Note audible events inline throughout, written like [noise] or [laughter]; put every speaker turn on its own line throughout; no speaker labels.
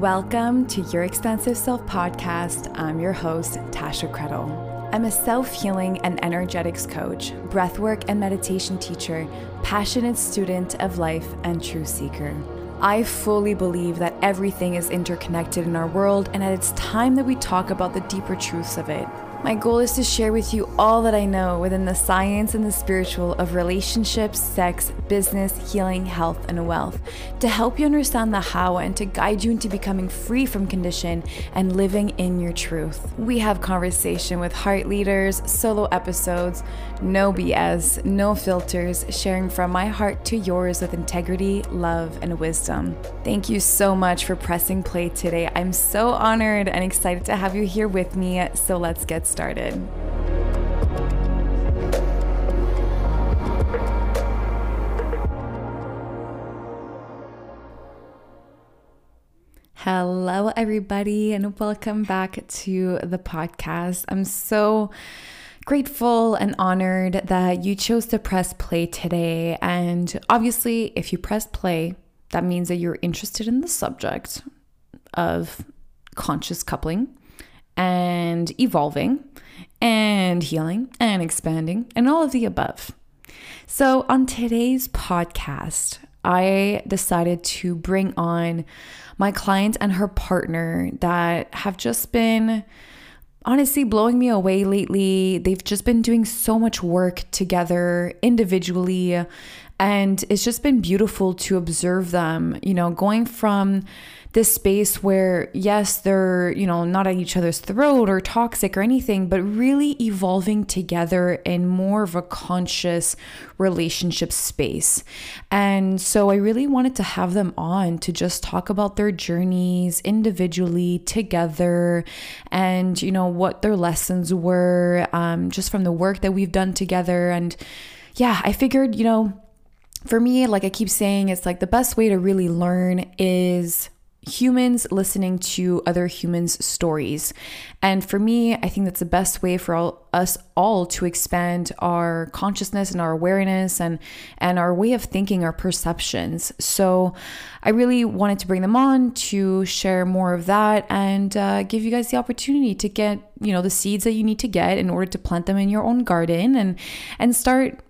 Welcome to Your Expansive Self podcast. I'm your host, Tasha Credle. I'm a self healing and energetics coach, breathwork and meditation teacher, passionate student of life, and true seeker. I fully believe that everything is interconnected in our world, and that it's time that we talk about the deeper truths of it. My goal is to share with you all that I know within the science and the spiritual of relationships, sex, business, healing, health, and wealth, to help you understand the how and to guide you into becoming free from condition and living in your truth. We have conversation with heart leaders, solo episodes, no BS, no filters, sharing from my heart to yours with integrity, love, and wisdom. Thank you so much for pressing play today. I'm so honored and excited to have you here with me. So let's get started. Hello, everybody, and welcome back to the podcast. I'm so grateful and honored that you chose to press play today. And obviously, if you press play, that means that you're interested in the subject of conscious coupling and evolving and healing and expanding and all of the above. So, on today's podcast, I decided to bring on my client and her partner that have just been honestly blowing me away lately. They've just been doing so much work together individually, and it's just been beautiful to observe them, you know, going from this space where, yes, they're, you know, not at each other's throat or toxic or anything, but really evolving together in more of a conscious relationship space. And so I really wanted to have them on to just talk about their journeys individually together and, you know, what their lessons were um, just from the work that we've done together. And yeah, I figured, you know, for me, like I keep saying, it's like the best way to really learn is humans listening to other humans' stories. And for me, I think that's the best way for all, us all to expand our consciousness and our awareness and and our way of thinking, our perceptions. So, I really wanted to bring them on to share more of that and uh, give you guys the opportunity to get you know the seeds that you need to get in order to plant them in your own garden and and start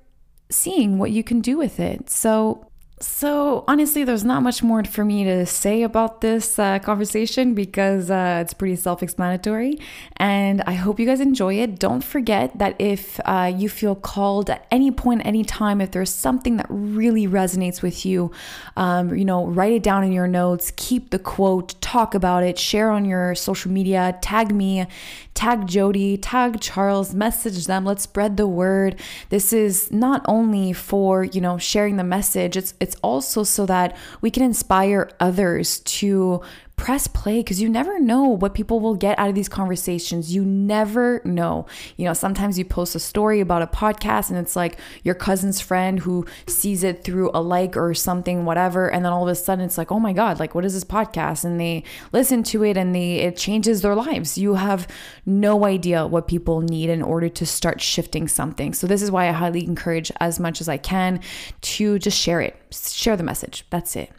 seeing what you can do with it. So so, honestly, there's not much more for me to say about this uh, conversation because uh, it's pretty self explanatory. And I hope you guys enjoy it. Don't forget that if uh, you feel called at any point, any time, if there's something that really resonates with you, um, you know, write it down in your notes, keep the quote, talk about it, share on your social media, tag me, tag Jody, tag Charles, message them. Let's spread the word. This is not only for, you know, sharing the message, it's, it's also so that we can inspire others to press play because you never know what people will get out of these conversations. You never know. You know, sometimes you post a story about a podcast and it's like your cousin's friend who sees it through a like or something, whatever. And then all of a sudden it's like, oh my God, like what is this podcast? And they listen to it and they it changes their lives. You have no idea what people need in order to start shifting something. So this is why I highly encourage as much as I can to just share it. Share the message. That's it.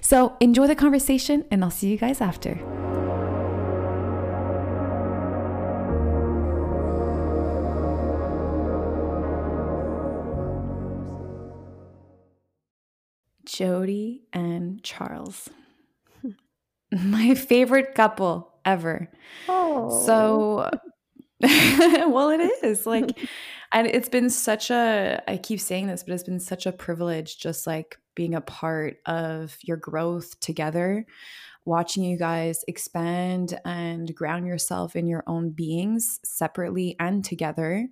So enjoy the conversation, and I'll see you guys after. Jody and Charles. [laughs] My favorite couple ever. Oh. So, [laughs] well, it is like, [laughs] and it's been such a, I keep saying this, but it's been such a privilege just like being a part of your growth together, watching you guys expand and ground yourself in your own beings separately and together.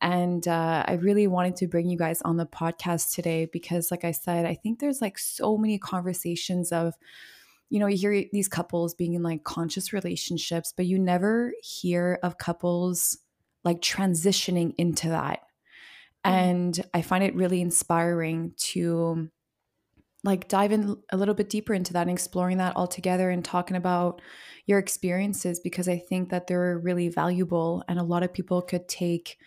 And uh, I really wanted to bring you guys on the podcast today because, like I said, I think there's like so many conversations of, you know, you hear these couples being in like conscious relationships, but you never hear of couples like transitioning into that. Mm. And I find it really inspiring to like dive in a little bit deeper into that and exploring that all together and talking about your experiences because I think that they're really valuable and a lot of people could take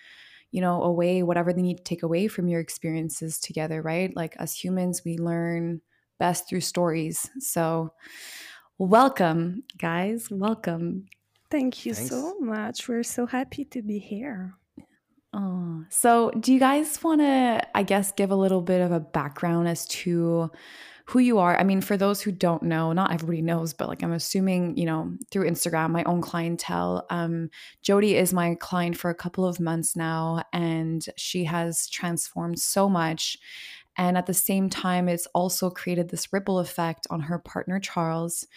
you know away whatever they need to take away from your experiences together right like as humans we learn best through stories so Welcome, guys. Welcome.
Thank you Thanks. so much. We're so happy to be here.
Oh, so do you guys want to, I guess, give a little bit of a background as to who you are? I mean, for those who don't know, not everybody knows, but like I'm assuming, you know, through Instagram, my own clientele, um, Jody is my client for a couple of months now, and she has transformed so much. And at the same time, it's also created this ripple effect on her partner, Charles.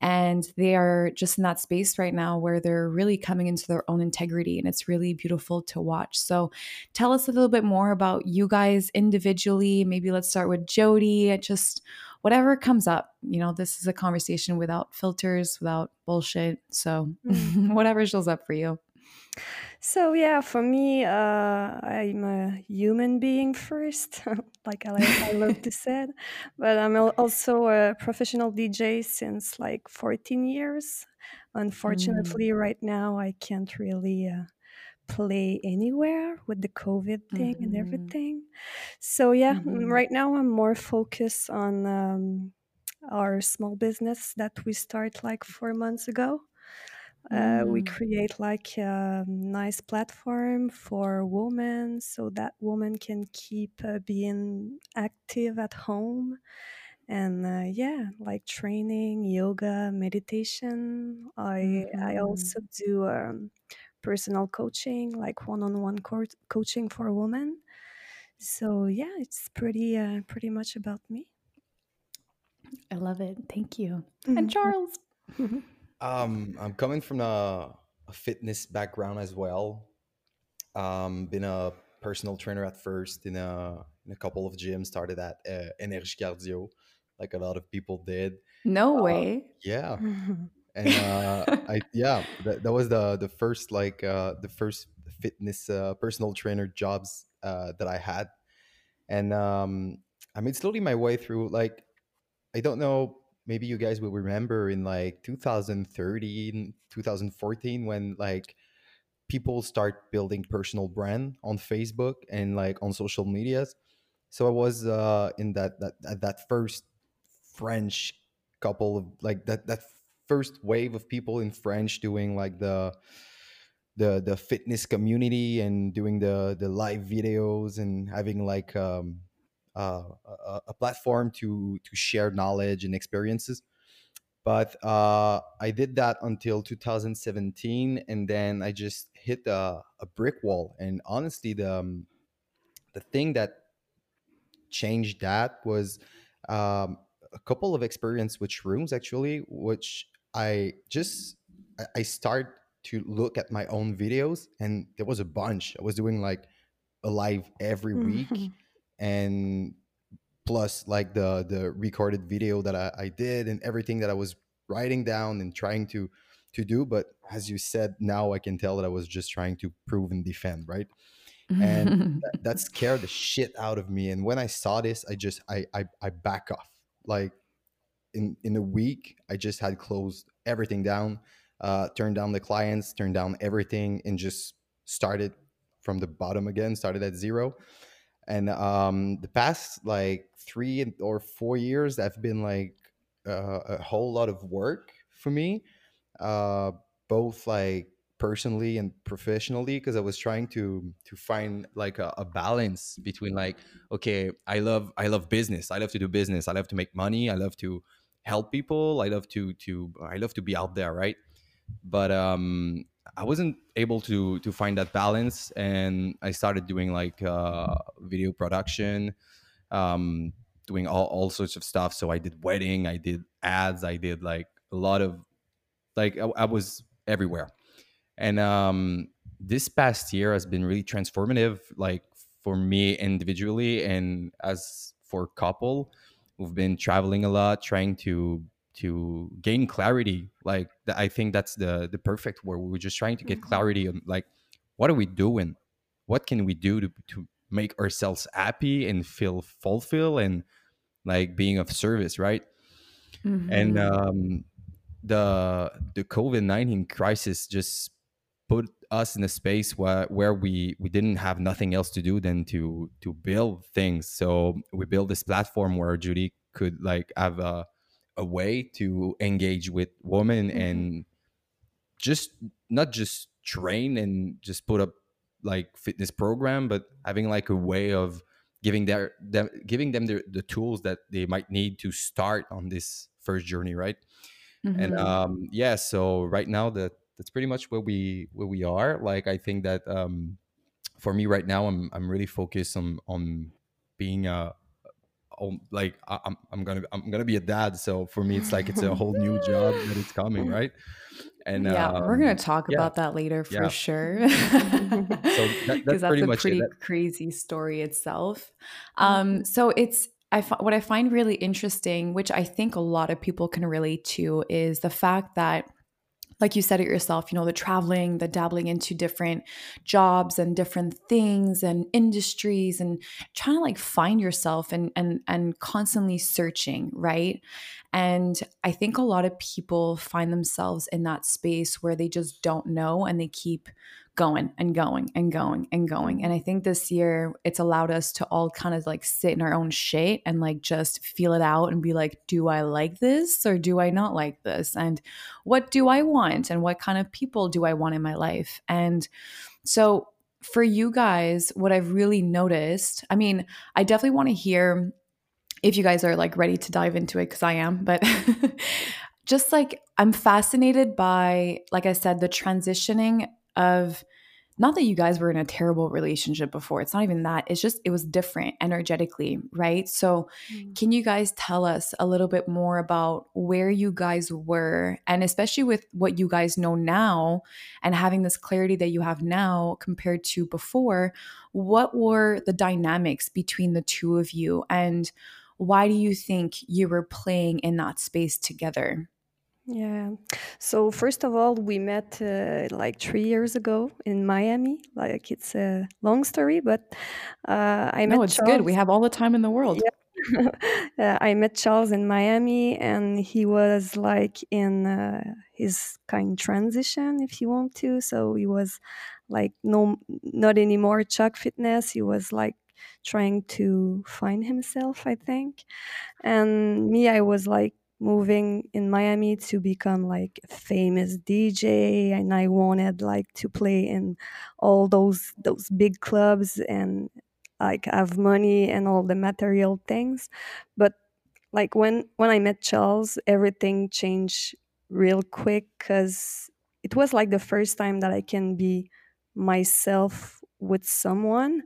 And they are just in that space right now where they're really coming into their own integrity. And it's really beautiful to watch. So tell us a little bit more about you guys individually. Maybe let's start with Jody. Just whatever comes up. You know, this is a conversation without filters, without bullshit. So mm. [laughs] whatever shows up for you.
So yeah, for me, uh, I'm a human being first, [laughs] like I, I love to say, but I'm also a professional DJ since like 14 years. Mm. Unfortunately, right now I can't really uh, play anywhere with the COVID thing and mm-hmm. everything. So yeah, mm, hmm right now I'm more focused on um, our small business that we start like four months ago. Uh, we mm. create like a nice platform for women so that women can keep uh, being active at home and uh, yeah like training yoga meditation. I i mm-hmm. also do um, personal coaching like one-on-one co- coaching for women. So yeah it's pretty uh, pretty much about me.
I love it. Thank you. And mm-hmm. charles
Um, I'm coming from a, a fitness background as well. Um, been a personal trainer at first in a in a couple of gyms. Started at uh, Energy Cardio, like a lot of people did.
No uh, way.
Yeah. [laughs] and uh, I yeah that, that was the the first like uh, the first fitness uh, personal trainer jobs uh, that I had, and um, I made slowly my way through. Like I don't know maybe you guys will remember in like 2013 2014 when like people start building personal brand on facebook and like on social medias. So i was uh in that that that first french couple of like that that first wave of people in french doing like the the the fitness community and doing the the live videos and having like um uh, a, platform to to share knowledge and experiences. But uh, I did that until 2017, and then I just hit a, a brick wall. And honestly, the um, the thing that changed that was um, a couple of experience with shrooms actually, which I just I start to look at my own videos, and there was a bunch. I was doing like a live every week. And plus like the the recorded video that I, I did and everything that I was writing down and trying to to do. But as you said, now I can tell that I was just trying to prove and defend, right? And that, that, [laughs] scared the shit out of me. And when I saw this, I just I I, I back off. Like in in a week, I just had closed everything down, uh, turned down the clients, turned down everything, and just started from the bottom again. Started at zero and um the past like three or four years have been like uh, a whole lot of work for me uh both like personally and professionally because i was trying to to find like a, a, balance between like okay i love i love business i love to do business i love to make money i love to help people i love to to i love to be out there right? But um I wasn't able to to find that balance, and I started doing like uh, video production, um, doing all, all sorts of stuff. So I did wedding, I did ads, I did like a lot of like I, I was everywhere, and um, this past year has been really transformative, like for me individually and as for couple. We've been traveling a lot, trying to to gain clarity like i think that's the the perfect word we were just trying to get mm-hmm. clarity on like what are we doing what can we do to, to make ourselves happy and feel fulfilled and like being of service right mm-hmm. and um the the covid-19 crisis just put us in a space where where we we didn't have nothing else to do than to to build things so we built this platform where judy could like have a a way to engage with women
Mhm.
and just not just train and just put up like fitness program but having like a way of giving their them giving them the, the tools that they might need to start on this first journey right and
Mhm.
um yeah so right now that that's pretty much where we where we are like i think that um for me right now i'm i'm really focused on on being a on, like I, I'm I'm gonna I'm gonna be a dad, so for me it's like it's a whole new job that it's coming, [laughs] right? And
yeah, we're gonna
um,
talk
yeah,
about that later for
yeah.
sure.
So that, [laughs] that's
that's
pretty
a
much it.
pretty
That,
crazy story itself. Um,
Mhm.
so it's I what I find really interesting, which I think a lot of people can relate to, is the fact that like you said it yourself, you know, the traveling, the dabbling into different jobs and different things and industries and trying to like find yourself and and and constantly searching, right? And I think a lot of people find themselves in that space where they just don't know and they keep going and going and going and going. Mm-hmm. And I think this year it's allowed us to all kind of like sit in our own shit and like just feel it out and be like, do I like this or do I not like this? And what do I want and what kind of people do I want in my life? And so for you guys, what I've really noticed, I mean, I definitely want to hear if you guys are like ready to dive into it because I am, but [laughs] just like I'm fascinated by, like I said, the transitioning of not that you guys were in a terrible relationship before. It's not even that. It's just, it was different energetically, right? So,
Mm.
can you guys tell us a little bit more about where you guys were and especially with what you guys know now and having this clarity that you have now compared to before, what were the dynamics between the two of you and why do you think you were playing in that space together?
Yeah. So first of all, we met uh, like three years ago in Miami. Like it's a long story, but uh, I met
No, it's good. We have all the time in the world.
Yeah. [laughs] uh, I met Charles in Miami, and he was like in uh, his kind transition, if you want to. So he was like no, not anymore Chuck Fitness. He was like trying to find himself, I think. And me, I was like moving in Miami to become like a famous DJ, and I wanted like to play in all those those big clubs and like have money and all the material things. But like when when I met Charles, everything changed real quick because it was like the first time that I can be myself with someone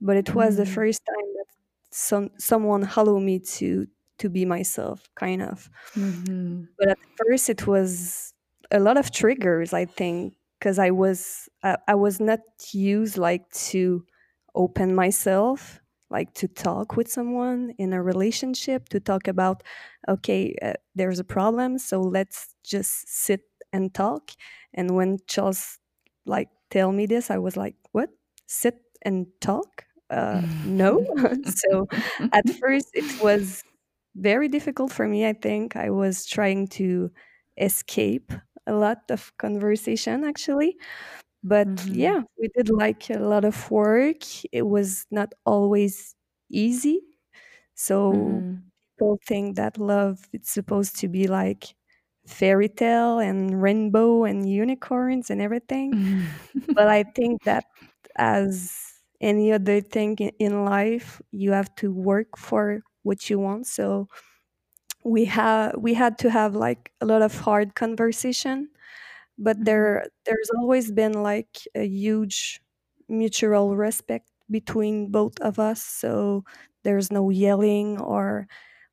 but it was the
Mm,
first time that some someone allowed me to to be myself kind of.
Mhm,
but at first it was a lot of triggers i think because i was I, I was not used like to open myself like to talk with someone in a relationship to talk about okay uh, there's a problem so let's just sit and talk. And when charles like tell me this i was like what? Sit and talk? Uh no? [laughs] So at [laughs] first it was very difficult for me i think. I was trying to escape a lot of conversation actually. But
Mhm,
yeah we did like a lot of work. It was not always easy. So
mhm,
people think that love it's supposed to be like fairy tale and rainbow and unicorns and everything. [laughs] But i think that as any other thing in life you have to work for what you want. So we have we had to have like a lot of hard conversation but
mhm,
there there's always been like a huge mutual respect between both of us. So there's no yelling or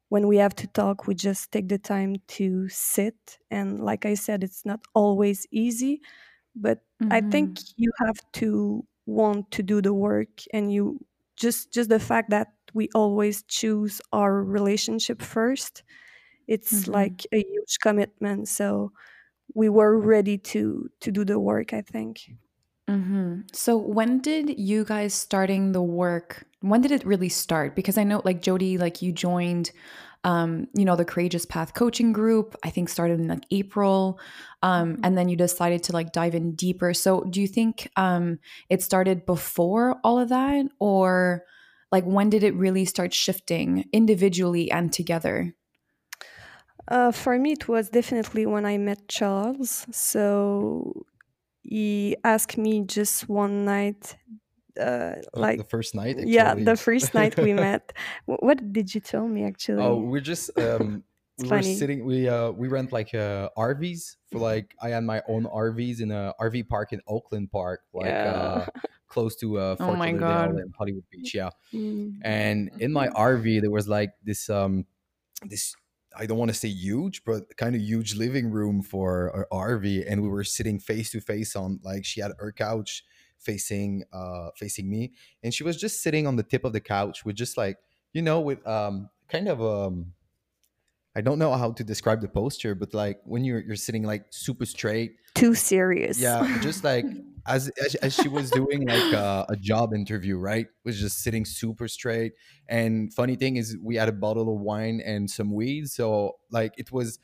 when we have to talk we just take the time to sit. And like i said it's not always easy but i think
mhm,
you have to want to do the work and you just just the fact that we always choose our relationship first it's
mhm,
like a huge commitment so we were ready to to do the work i think
mhm. So when did you guys starting the work? When did it really start? Because I know like Jody, like you joined um, you know, the Courageous Path coaching group, I think started in like April. Um,
Mhm.
and then you decided to like dive in deeper. So do you think um it started before all of that? Or like when did it really start shifting individually and together?
Uh, for me, it was definitely when I met Charles. So he asked me just one night, uh,
Uh,
like,
the first night,
yeah, the first night we [laughs] met. What did you tell me actually?
Oh, we're just um [laughs]
It's
we were sitting we uh we rent like uh RVs for like I had my own RVs in a RV park in Oakland Park, like
Yeah.
uh close to uh
Oh
Fort
my
Lauderdale
God.
and Hollywood Beach, yeah.
Mm.
And in my RV there was like this um this I don't want to say huge, but kind of huge living room for our RV, and we were sitting face to face on like she had her couch facing uh facing me, and she was just sitting on the tip of the couch with just like you know with um kind of um I don't know how to describe the posture, but like when you're you're sitting like super straight,
Too serious.
yeah, just like [laughs] as as, as she was doing like a, a job interview, right? Was just sitting super straight. And funny thing is, we had a bottle of wine and some weed, so like it was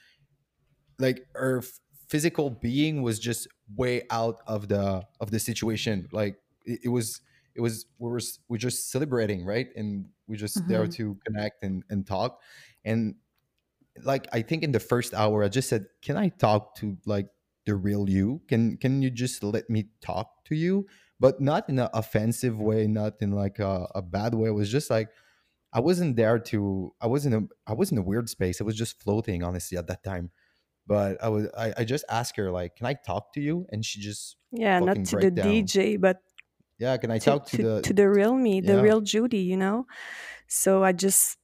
like her f- physical being was just way out of the of the situation. Like it, it was it was we were we are just celebrating, right? And we're just there
Mhm.
to connect and and talk. And like I think in the first hour, I just said, "Can I talk to like the real you? Can can you just let me talk to you?" But not in an offensive way, not in like a, a bad way. It was just like I wasn't there to. I wasn't. A, I was in a weird space. I was just floating, honestly, at that time. But I was. I, I just asked her like, "Can I talk to you?" And she just
Yeah, not to the
down.
DJ, but
Yeah, can I
to,
talk to
to,
the?
to the real me, the
Yeah.
real Judy, you know? So I just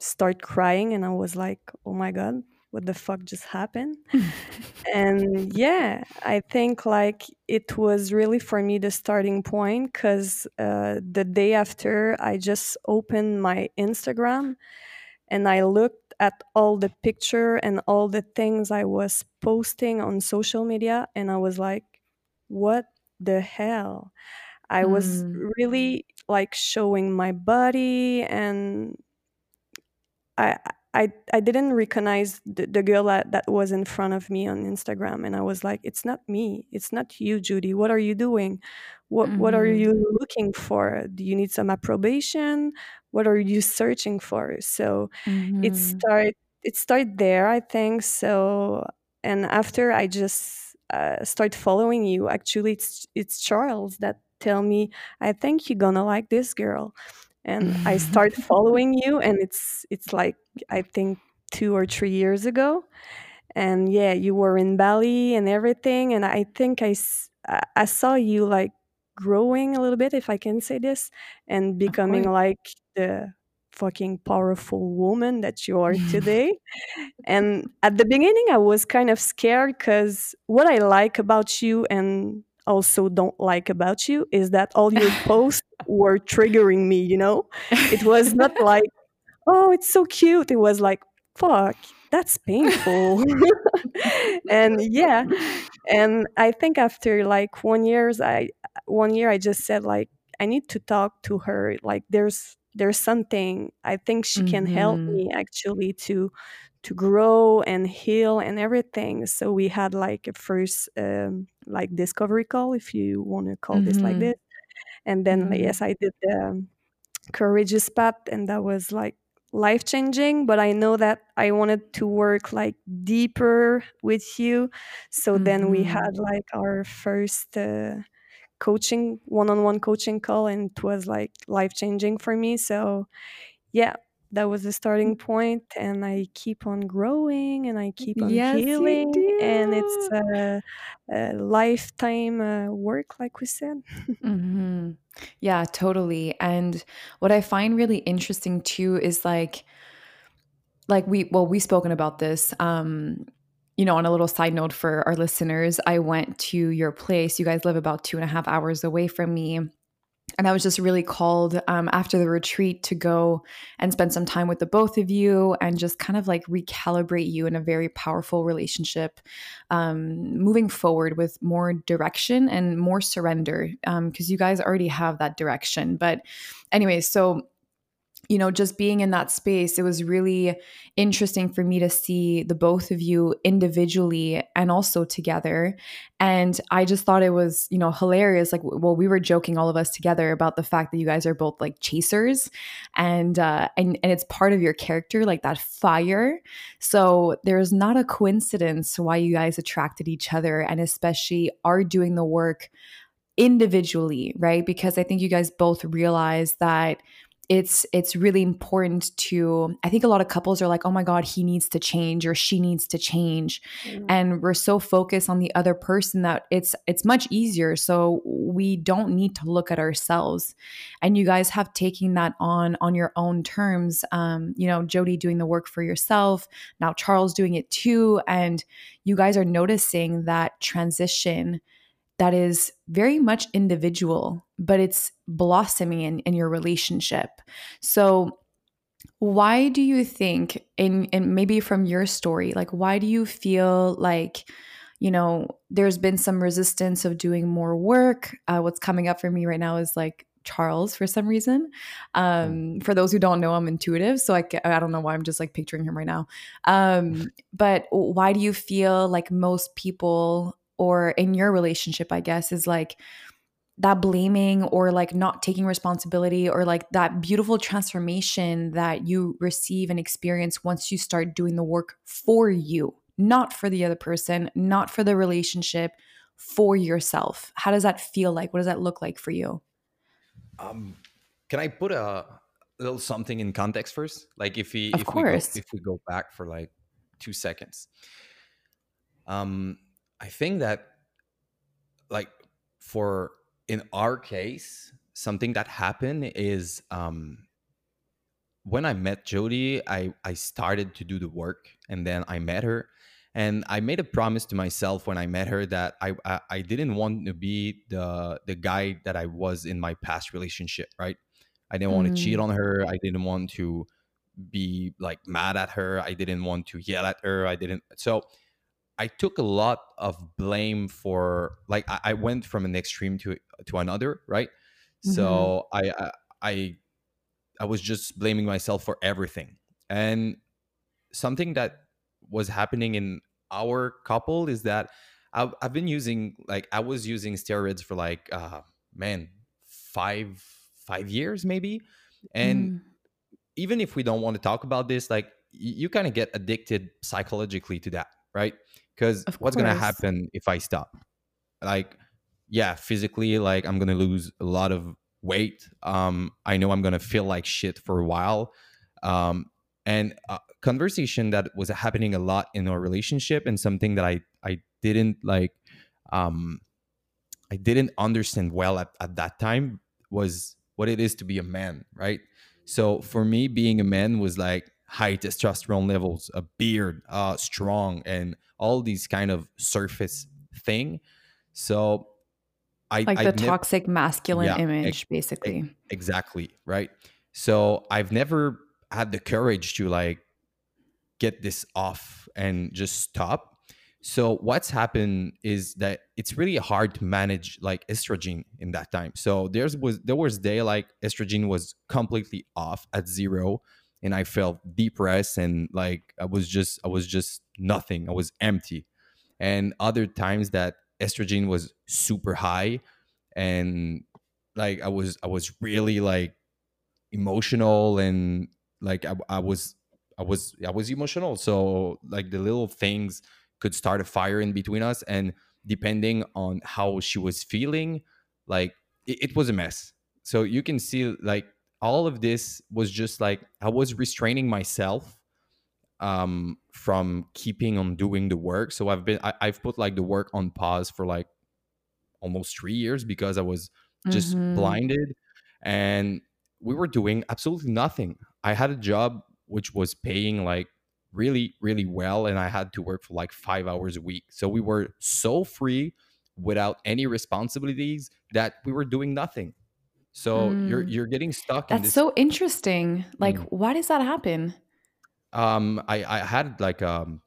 start crying and I was like, oh my God, what the fuck just happened? [laughs] and yeah, I think like it was really for me the starting point because uh, the day after I just opened my Instagram and I looked at all the picture and all the things I was posting on social media and I was like, what the hell? I was
Mm.
really like showing my body and I I I didn't recognize the, the girl that, that was in front of me on Instagram and I was like, it's not me. It's not you, Judy. What are you doing? What what are
Mhm.
you looking for? Do you need some approbation? What are you searching for? So it
Mhm.
start it started there, I think. So and after I just uh, start following you, actually it's it's Charles that tell me, I think you're gonna like this girl and [laughs] I start following you and it's it's like I think 2 or 3 years ago. And yeah you were in Bali and everything and I think I I saw you like growing a little bit if I can say this and becoming like the fucking powerful woman that you are [laughs] today. And at the beginning I was kind of scared cuz what I like about you and also don't like about you is that all your [laughs] posts were triggering me, you know? It was not [laughs] like, oh, it's so cute. It was like, fuck, that's painful. [laughs] and yeah, and I think after like one years, I one year I just said like I need to talk to her. Like there's there's something I think she can help
Mhm.
me actually to to grow and heal and everything. So we had like a first um, like discovery call, if you want to call this like
Mhm.
this. And then
Mhm.
yes, I did the courageous path and that was like life changing but i know that i wanted to work like deeper with you so then we
Mhm.
had like our first uh, coaching one-on-one coaching call and it was like life changing for me so yeah that was the starting point and i keep on growing and i keep on
Yes,
healing and it's a, a lifetime uh, work like we said [laughs]
hmm Yeah, totally. And what I find really interesting too is like, like we, well, we've spoken about this. Um, you know, on a little side note for our listeners, I went to your place. You guys live about two and a half hours away from me. And I was just really called um, after the retreat to go and spend some time with the both of you and just kind of like recalibrate you in a very powerful relationship, um, moving forward with more direction and more surrender because you guys already have that direction. But, anyway, so you know, just being in that space, it was really interesting for me to see the both of you individually and also together. And I just thought it was, you know, hilarious. Like, well, we were joking all of us together about the fact that you guys are both like chasers, and uh, and and it's part of your character, like that fire. So there's not a coincidence why you guys attracted each other, and especially are doing the work individually, right? Because I think you guys both realize that it's it's really important to i think a lot of couples are like oh my god he needs to change or she needs to change. Mm-hmm. and we're so focused on the other person that it's it's much easier. So we don't need to look at ourselves. And you guys have taken that on on your own terms. Um you know jody doing the work for yourself. Now charles doing it too. And you guys are noticing that transition that is very much individual, but it's blossoming in, in your relationship. So, why do you think, in, and maybe from your story, like, why do you feel like, you know, there's been some resistance of doing more work? Uh, what's coming up for me right now is like Charles for some reason. Um, for those who don't know, I'm intuitive, so I I don't know why I'm just like picturing him right now. Um, but why do you feel like most people or in your relationship, I guess, is like that blaming or like not taking responsibility or like that beautiful transformation that you receive and experience once you start doing the work for you, not for the other person, not for the relationship, for yourself. How does that feel like? What does that look like for you?
Um, can I put a little something in context first? Like if we
of
if
course.
we go, if we go back for like two seconds. Um, I think that like for in our case, something that happened is um when I met Jody, I I started to do the work and then I met her and I made a promise to myself when I met her that I, I I, didn't want to be the the guy that I was in my past relationship, right? I didn't want to cheat mm. on her. I didn't want to be like mad at her. I didn't want to yell at her. I didn't. So I took a lot of blame for like I, I went from an extreme to to another, right? Mm-hmm. So I, I I was just blaming myself for everything. And something that was happening in our couple is that I've, I've been using like I was using steroids for like uh man five five years maybe, and mm. even if we don't want to talk about this, like you, you kind of get addicted psychologically to that, right? Because what's gonna happen if i stop? Like yeah physically like i'm gonna lose a lot of weight. Um i know i'm gonna feel like shit for a while. Um and a conversation that was happening a lot in our relationship and something that i i didn't like um i didn't understand well at, at that time was what it is to be a man right? So for me being a man was like high testosterone levels, a beard, uh, strong, and all these kind of surface thing. So
I like the I've toxic nev- masculine yeah, image, ex- basically.
Exactly right. So I've never had the courage to like get this off and just stop. So what's happened is that it's really hard to manage like estrogen in that time. So there's was there was day like estrogen was completely off at zero and I felt depressed and like I was just I was just nothing. I was empty. And other times that estrogen was super high and like I was I was really like emotional and like I, I was I was I was emotional. So like the little things could start a fire in between us and depending on how she was feeling, like it, it was a mess. So you can see like all of this was just like I was restraining myself um, from keeping on doing the work. So I've been I, have put like the work on pause for like almost three years because I was just mm-hmm. blinded and we were doing absolutely nothing. I had a job which was paying like really really well and I had to work for like 5 hours a week. So we were so free without any responsibilities that we were doing nothing. So mm. you're you're getting stuck.
That's
in this-
so interesting. Like, mm. why does that happen?
Um, I I had like um,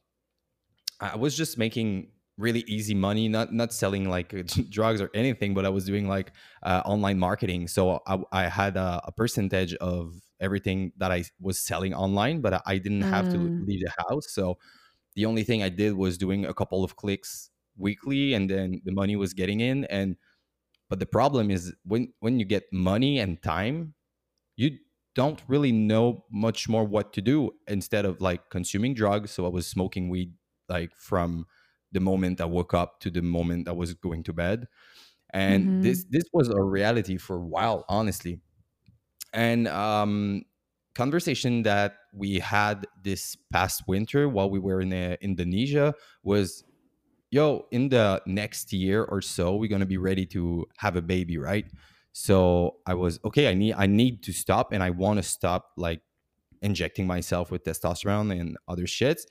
I was just making really easy money not not selling like [laughs] drugs or anything but i was doing like uh, online marketing so i, I had a, a, percentage of everything that i was selling online but i didn't have to
Mm.
leave the house so the only thing i did was doing a couple of clicks weekly and then the money was getting in and but the problem is when when you get money and time you don't really know much more what to do instead of like consuming drugs so i was smoking weed like from the moment I woke up to the moment I was going to bed. And
Mhm.
this this was a reality for a while, honestly. And um, conversation that we had this past winter while we were in uh, Indonesia was, yo, in the next year or so, we're gonna be ready to have a baby, right? So I was okay. I need I need to stop, and I want to stop like injecting myself with testosterone and other shits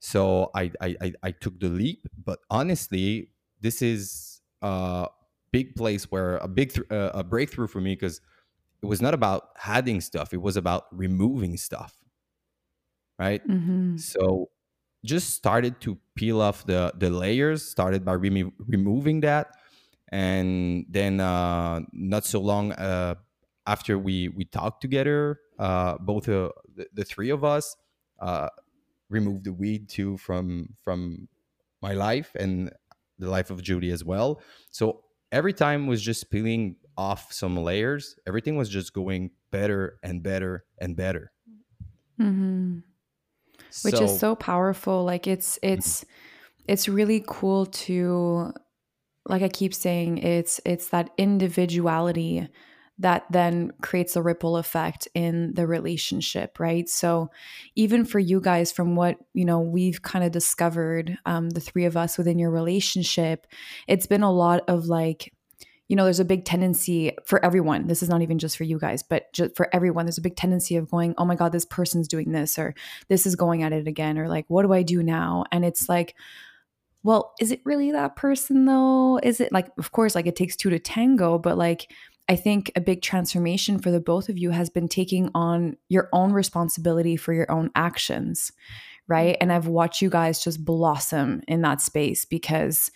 so I, I I took the leap. But honestly, this is a big place where a big th- uh, a breakthrough for me because it was not about adding stuff; it was about removing stuff. Right.
Mhm.
So just started to peel off the the layers. Started by remo- removing that, and then uh, not so long uh, after we we talked together, uh, both the, the three of us. Uh, remove the weed too from from my life and the life of Judy as well. So every time was just peeling off some layers. Everything was just going better and better and better.
Mhm. Which is so powerful. Like it's it's it's really cool to like I keep saying it's it's that individuality that then creates a ripple effect in the relationship right so even for you guys from what you know we've kind of discovered um, the three of us within your relationship it's been a lot of like you know there's a big tendency for everyone. This is not even just for you guys but just for everyone there's a big tendency of going oh my god this person's doing this or this is going at it again or like what do i do now? And it's like well is it really that person though? Is it like of course like it takes two to tango but like I think a big transformation for the both of you has been taking on your own responsibility for your own actions, right? Mm-hmm. And I've watched you guys just blossom in that space because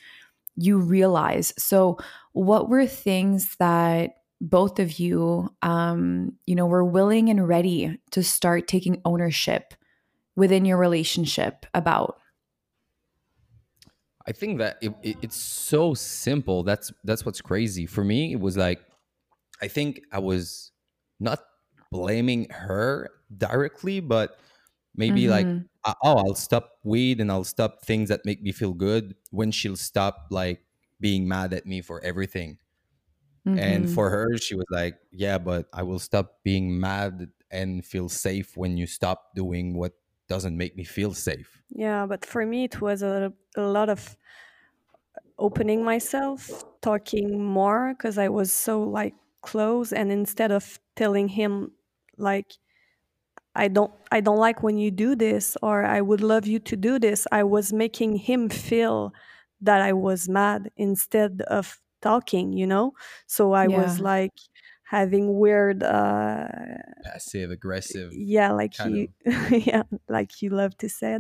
you realize. So, what were things that both of you, um, you know, were willing and ready to start taking ownership within your relationship about?
I think that it, it, it's so simple. That's that's what's crazy for me. It was like I think I was not blaming her directly, but maybe like,
Mhm.
Uh, oh, I'll stop weed and I'll stop things that make me feel good when she'll stop like being mad at me for everything. And
Mhm.
for her, she was like, yeah, but I will stop being mad and feel safe when you stop doing what doesn't make me feel safe.
Yeah, but for me, it was a, a lot of opening myself, talking more because I was so like close. And instead of telling him, like, I don't, I don't like when you do this, or I would love you to do this, I was making him feel that I was mad instead of talking, you know? So I was like having weird, uh,
Passive aggressive.
yeah like
kind
you [laughs] yeah like you love to say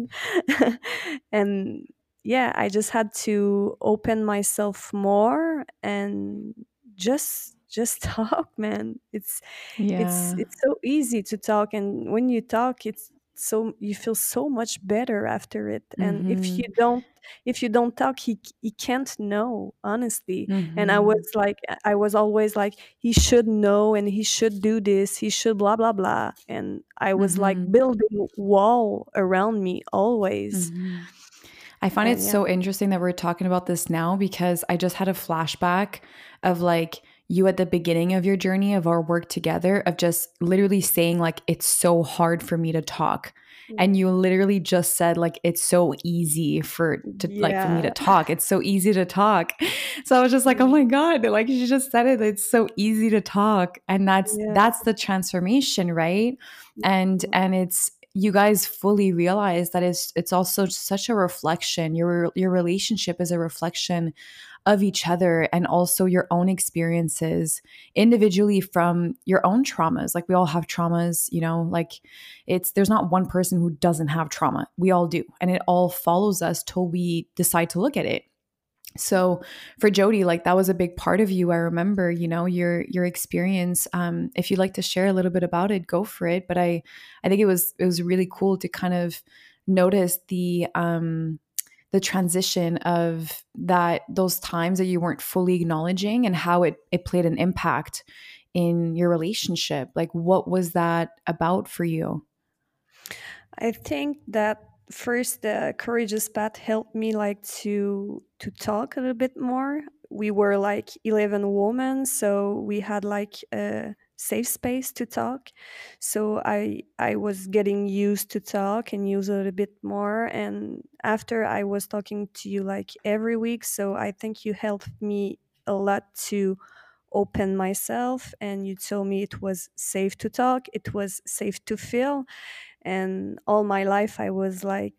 [laughs] and yeah i just had to open myself more and just just talk [laughs] man it's it's
Yeah.
it's it's so easy to talk and when you talk it's so you feel so much better after it and if
Mhm.
you don't if you don't talk he he can't know honestly and I
Mhm.
was like, I was always like, he should know and he should do this, he should blah blah blah, and I was like
Mhm.
building wall around me always.
I find it
yeah,
so interesting that we're talking about this now because I just had a flashback of like you at the beginning of your journey of our work together of just literally saying like it's so hard for me to talk. And you literally just said like it's so easy for to like for me to talk. It's so easy to talk. [laughs] So i was just like oh my god like you just said it it's so easy to talk. And that's
yeah,
that's the transformation right? And and it's you guys fully realize that it's it's also such a reflection. Your your relationship is a reflection of each other and also your own experiences individually from your own traumas. Like we all have traumas, you know, like it's there's not one person who doesn't have trauma. We all do. And it all follows us till we decide to look at it. So for Jody, like that was a big part of you. I remember, you know, your your experience. Um, if you'd like to share a little bit about it, go for it. But I I think it was it was really cool to kind of notice the um the transition of that those times that you weren't fully acknowledging and how it it played an impact in your relationship. Like what was that about for you?
I think that first the courageous path helped me like to to talk a little bit more. We were like 11 women so we had like a safe space to talk. So i i was getting used to talk and use a little bit more and after i was talking to you like every week so i think you helped me a lot to open myself and you told me it was safe to talk it was safe to feel and all my life i was like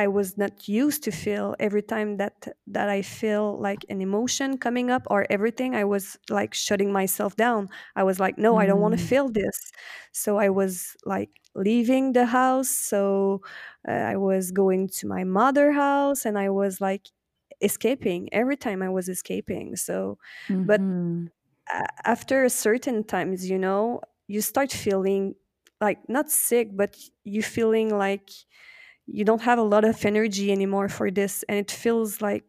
I was not used to feel every time that that I feel like an emotion coming up or everything I was like shutting myself down. I was like no, mm. I don't want to feel this. So I was like leaving the house. So uh, I was going to my mother house and I was like escaping every time I was escaping. So mm-hmm. but after a certain times, you know, you start feeling like not sick but you feeling like you don't have a lot of energy anymore for this and it feels like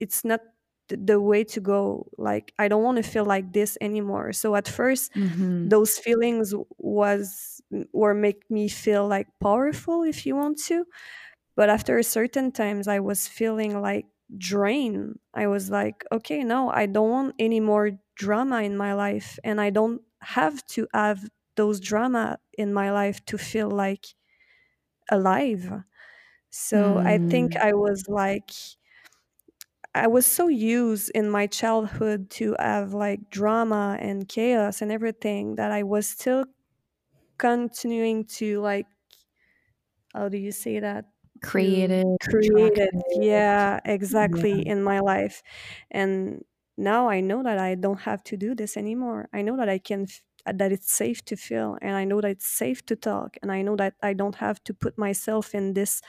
it's not the way to go. Like i don't want to feel like this anymore. So at 1st mm-hmm. those feelings was or make me feel like powerful if you want to. But after a certain times i was feeling like drained. I was like okay no i don't want any more drama in my life and i don't have to have those drama in my life to feel like alive so. I think mm. I was like, I was so used in my childhood to have like drama and chaos and everything that I was still continuing to like, how do you say that?
Creative.
Creative. Yeah, exactly. In my life. And now I know that I don't have to do this anymore. I know that I can that it's safe to feel and i know that it's safe to talk and i know that i don't have to put myself in this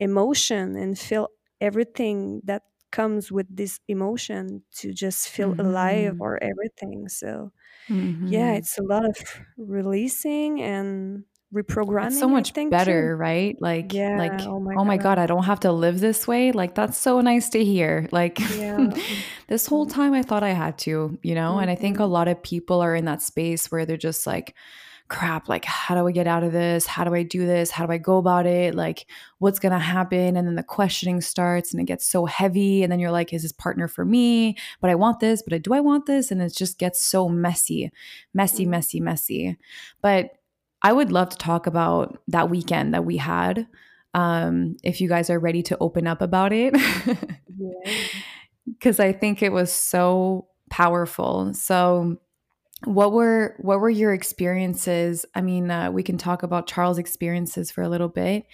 emotion and feel everything that comes with this emotion to just feel mm-hmm. alive or everything so mm-hmm. yeah it's a lot of releasing and reprogramming
it's so much better too. right like yeah, like oh my, oh my god. god. i don't have to live this way like that's so nice to hear like yeah. [laughs] this whole mm-hmm. time i thought i had to you know mm-hmm. and i think a mm-hmm. lot of people are in that space where they're just like crap, like, how do I get out of this? How do I do this? How do I go about it? Like, what's going to happen? And then the questioning starts and it gets so heavy. And then you're like, is this partner for me? But I want this, but do I want this? And it just gets so messy, messy, mm-hmm. messy, messy. But I would love to talk about that weekend that we had. Um, if you guys are ready to open up about it. Because [laughs] I think it was so powerful. So, what were what were your experiences? I mean uh, we can talk about charles experiences for a little bit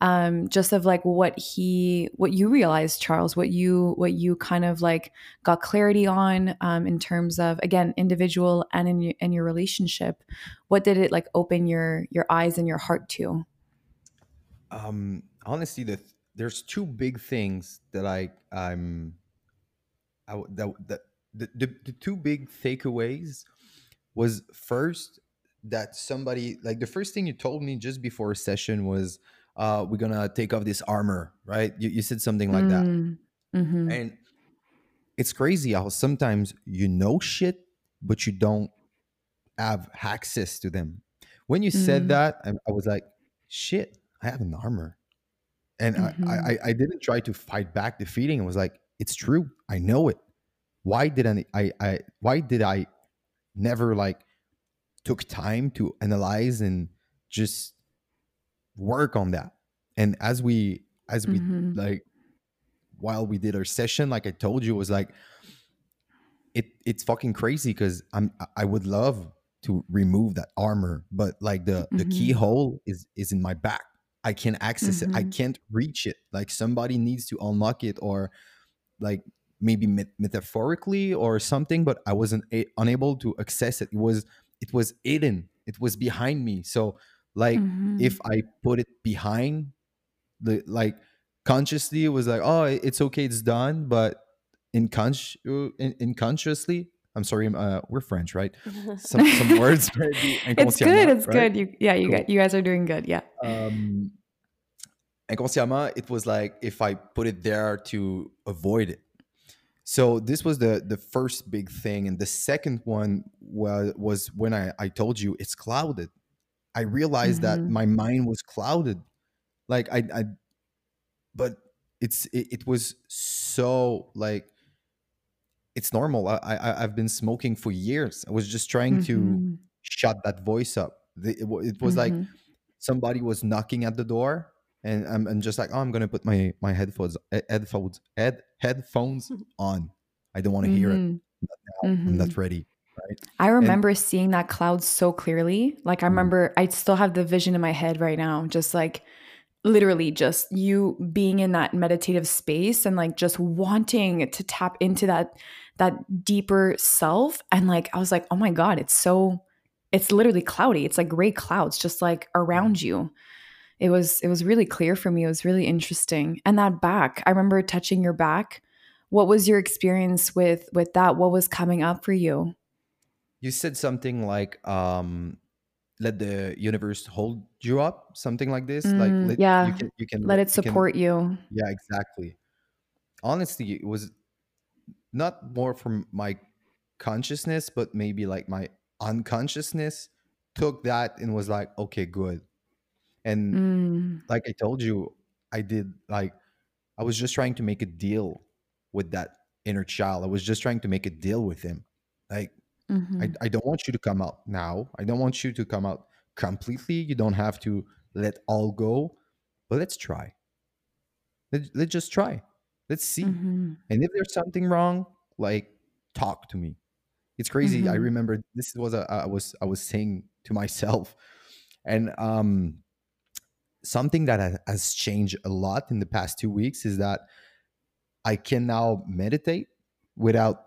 um, just of like what he what you realized charles what you what you kind of like got clarity on um, in terms of again individual and in your, in your relationship. What did it like open your your eyes and your heart to?
Um honestly the there's two big things that i i'm I, that, that the, the, the two big takeaways was first that somebody like the first thing you told me just before a session was uh we're gonna take off this armor right you, you said something like mm. that mm-hmm. and it's crazy how sometimes you know shit but you don't have access to them when you mm. said that I, I, was like shit i have an armor and mm-hmm. I, I i didn't try to fight back the feeling i was like it's true i know it why did I, I i why did i never like took time to analyze and just work on that and as we as we mm-hmm. like while we did our session like i told you it was like it it's fucking crazy because i'm i would love to remove that armor but like the mm-hmm. the keyhole is is in my back i can't access mm-hmm. it i mm-hmm. can't reach it like somebody needs to unlock it or like maybe met- metaphorically or something but i wasn't a- unable to access it it was it was hidden it was behind me so like
Mhm.
if i put it behind the like consciously it was like oh it's okay it's done but in, in, in consciously i'm sorry uh, we're french right [laughs] some, some words maybe [laughs]
it's good it's
right?
good you yeah you,
Cool.
got, you guys are doing good yeah
um inconsciemment it was like if i put it there to avoid it so this was the the first big thing and the second one was was when i i told you it's clouded i realized that
Mhm.
my mind was clouded like i i but it's it, it was so like it's normal I, I i've been smoking for years i was just trying to
Mhm.
shut that voice up The- it, it was like
Mhm.
somebody was knocking at the door and I'm, I'm just like oh i'm gonna put my my headphones headphones head headphones on i don't want to hear it
Mhm.
now. i'm not ready
I remember seeing that cloud so clearly. Like I
Mhm.
remember I still have the vision in my head right now, just like literally just you being in that meditative space and like just wanting to tap into that that deeper self and like I was like, "Oh my god, it's so it's literally cloudy. It's like gray clouds just like around you." It was it was really clear for me. It was really interesting. And that back, I remember touching your back. What was your experience with with that? What was coming up for you?
you said something like um let the universe hold you up something like this like
Mm,
let,
yeah.
you can you can
let it
you can-
support you.
yeah exactly honestly it was not more from my consciousness but maybe like my unconsciousness took that and was like okay good and
Mm,
like i told you i did like i was just trying to make a deal with that inner child. I was just trying to make a deal with him. Like
mhm,
I, I don't want you to come out now. I don't want you to come out completely. You don't have to let all go. But let's try. Let, let's just try. Let's see.
Mhm,
and if there's something wrong like talk to me. It's crazy. I
Mhm.
remember this was a, i was i was saying to myself. And um something that has changed a lot in the past two weeks is that i can now meditate without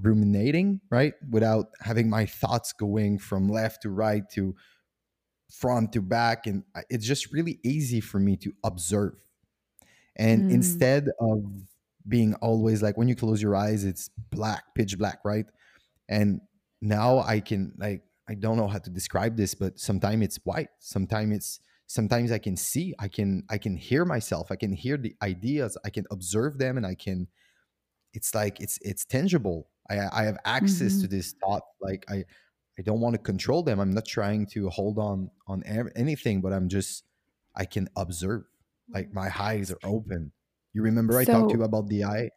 ruminating right? Without having my thoughts going from left to right to front to back. And it's just really easy for me to observe. And
Mm.
instead of being always like when you close your eyes it's black pitch black right? And now i can like i don't know how to describe this but sometimes it's white sometimes it's sometimes i can see i can i can hear myself i can hear the ideas i can observe them and i can it's like it's it's tangible i i have access to mm-hmm. this thought like i i don't want to control them i'm not trying to hold on on anything but i'm just i can observe like my eyes are open you remember i talked to you about the eye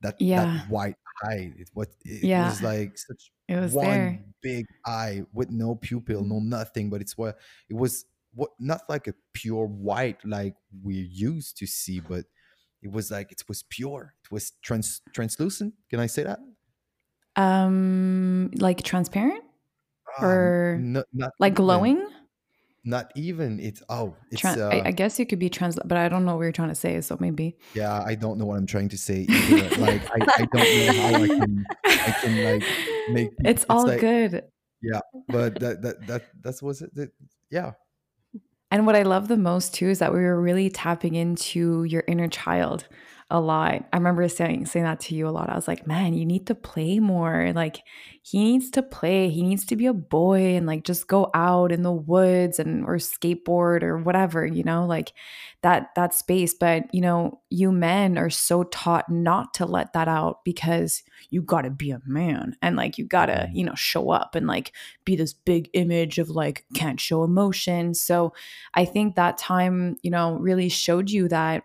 that
Yeah.
that white eye it what it
Yeah.
was like such
It was
one
there.
big eye with no pupil no mm-hmm. nothing but it's what it was what not like a pure white like we're used to see but it was like it was pure it was trans translucent can i say that
Um, like transparent,
Um,
Or
no- not
like
even.
glowing.
not even it's oh it's
Tran-
uh,
I, I guess you could be trans, but I don't know what you're trying to say. So maybe
yeah i don't know what i'm trying to say either. like I, I don't know how i can i can like make [laughs]
it's
it's
all
like-
good.
Yeah but that that that that's was it that, yeah
And what I love the most too is that we were really tapping into your inner child a lot. I remember saying saying that to you a lot. I was like, man, you need to play more. Like he needs to play. He needs to be a boy and like just go out in the woods and or skateboard or whatever, you know, like that that space. But you know, you men are so taught not to let that out because you gotta be a man and like you gotta, mm-hmm. you know, show up and like be this big image of like can't show emotion. So I think that time, you know, really showed you that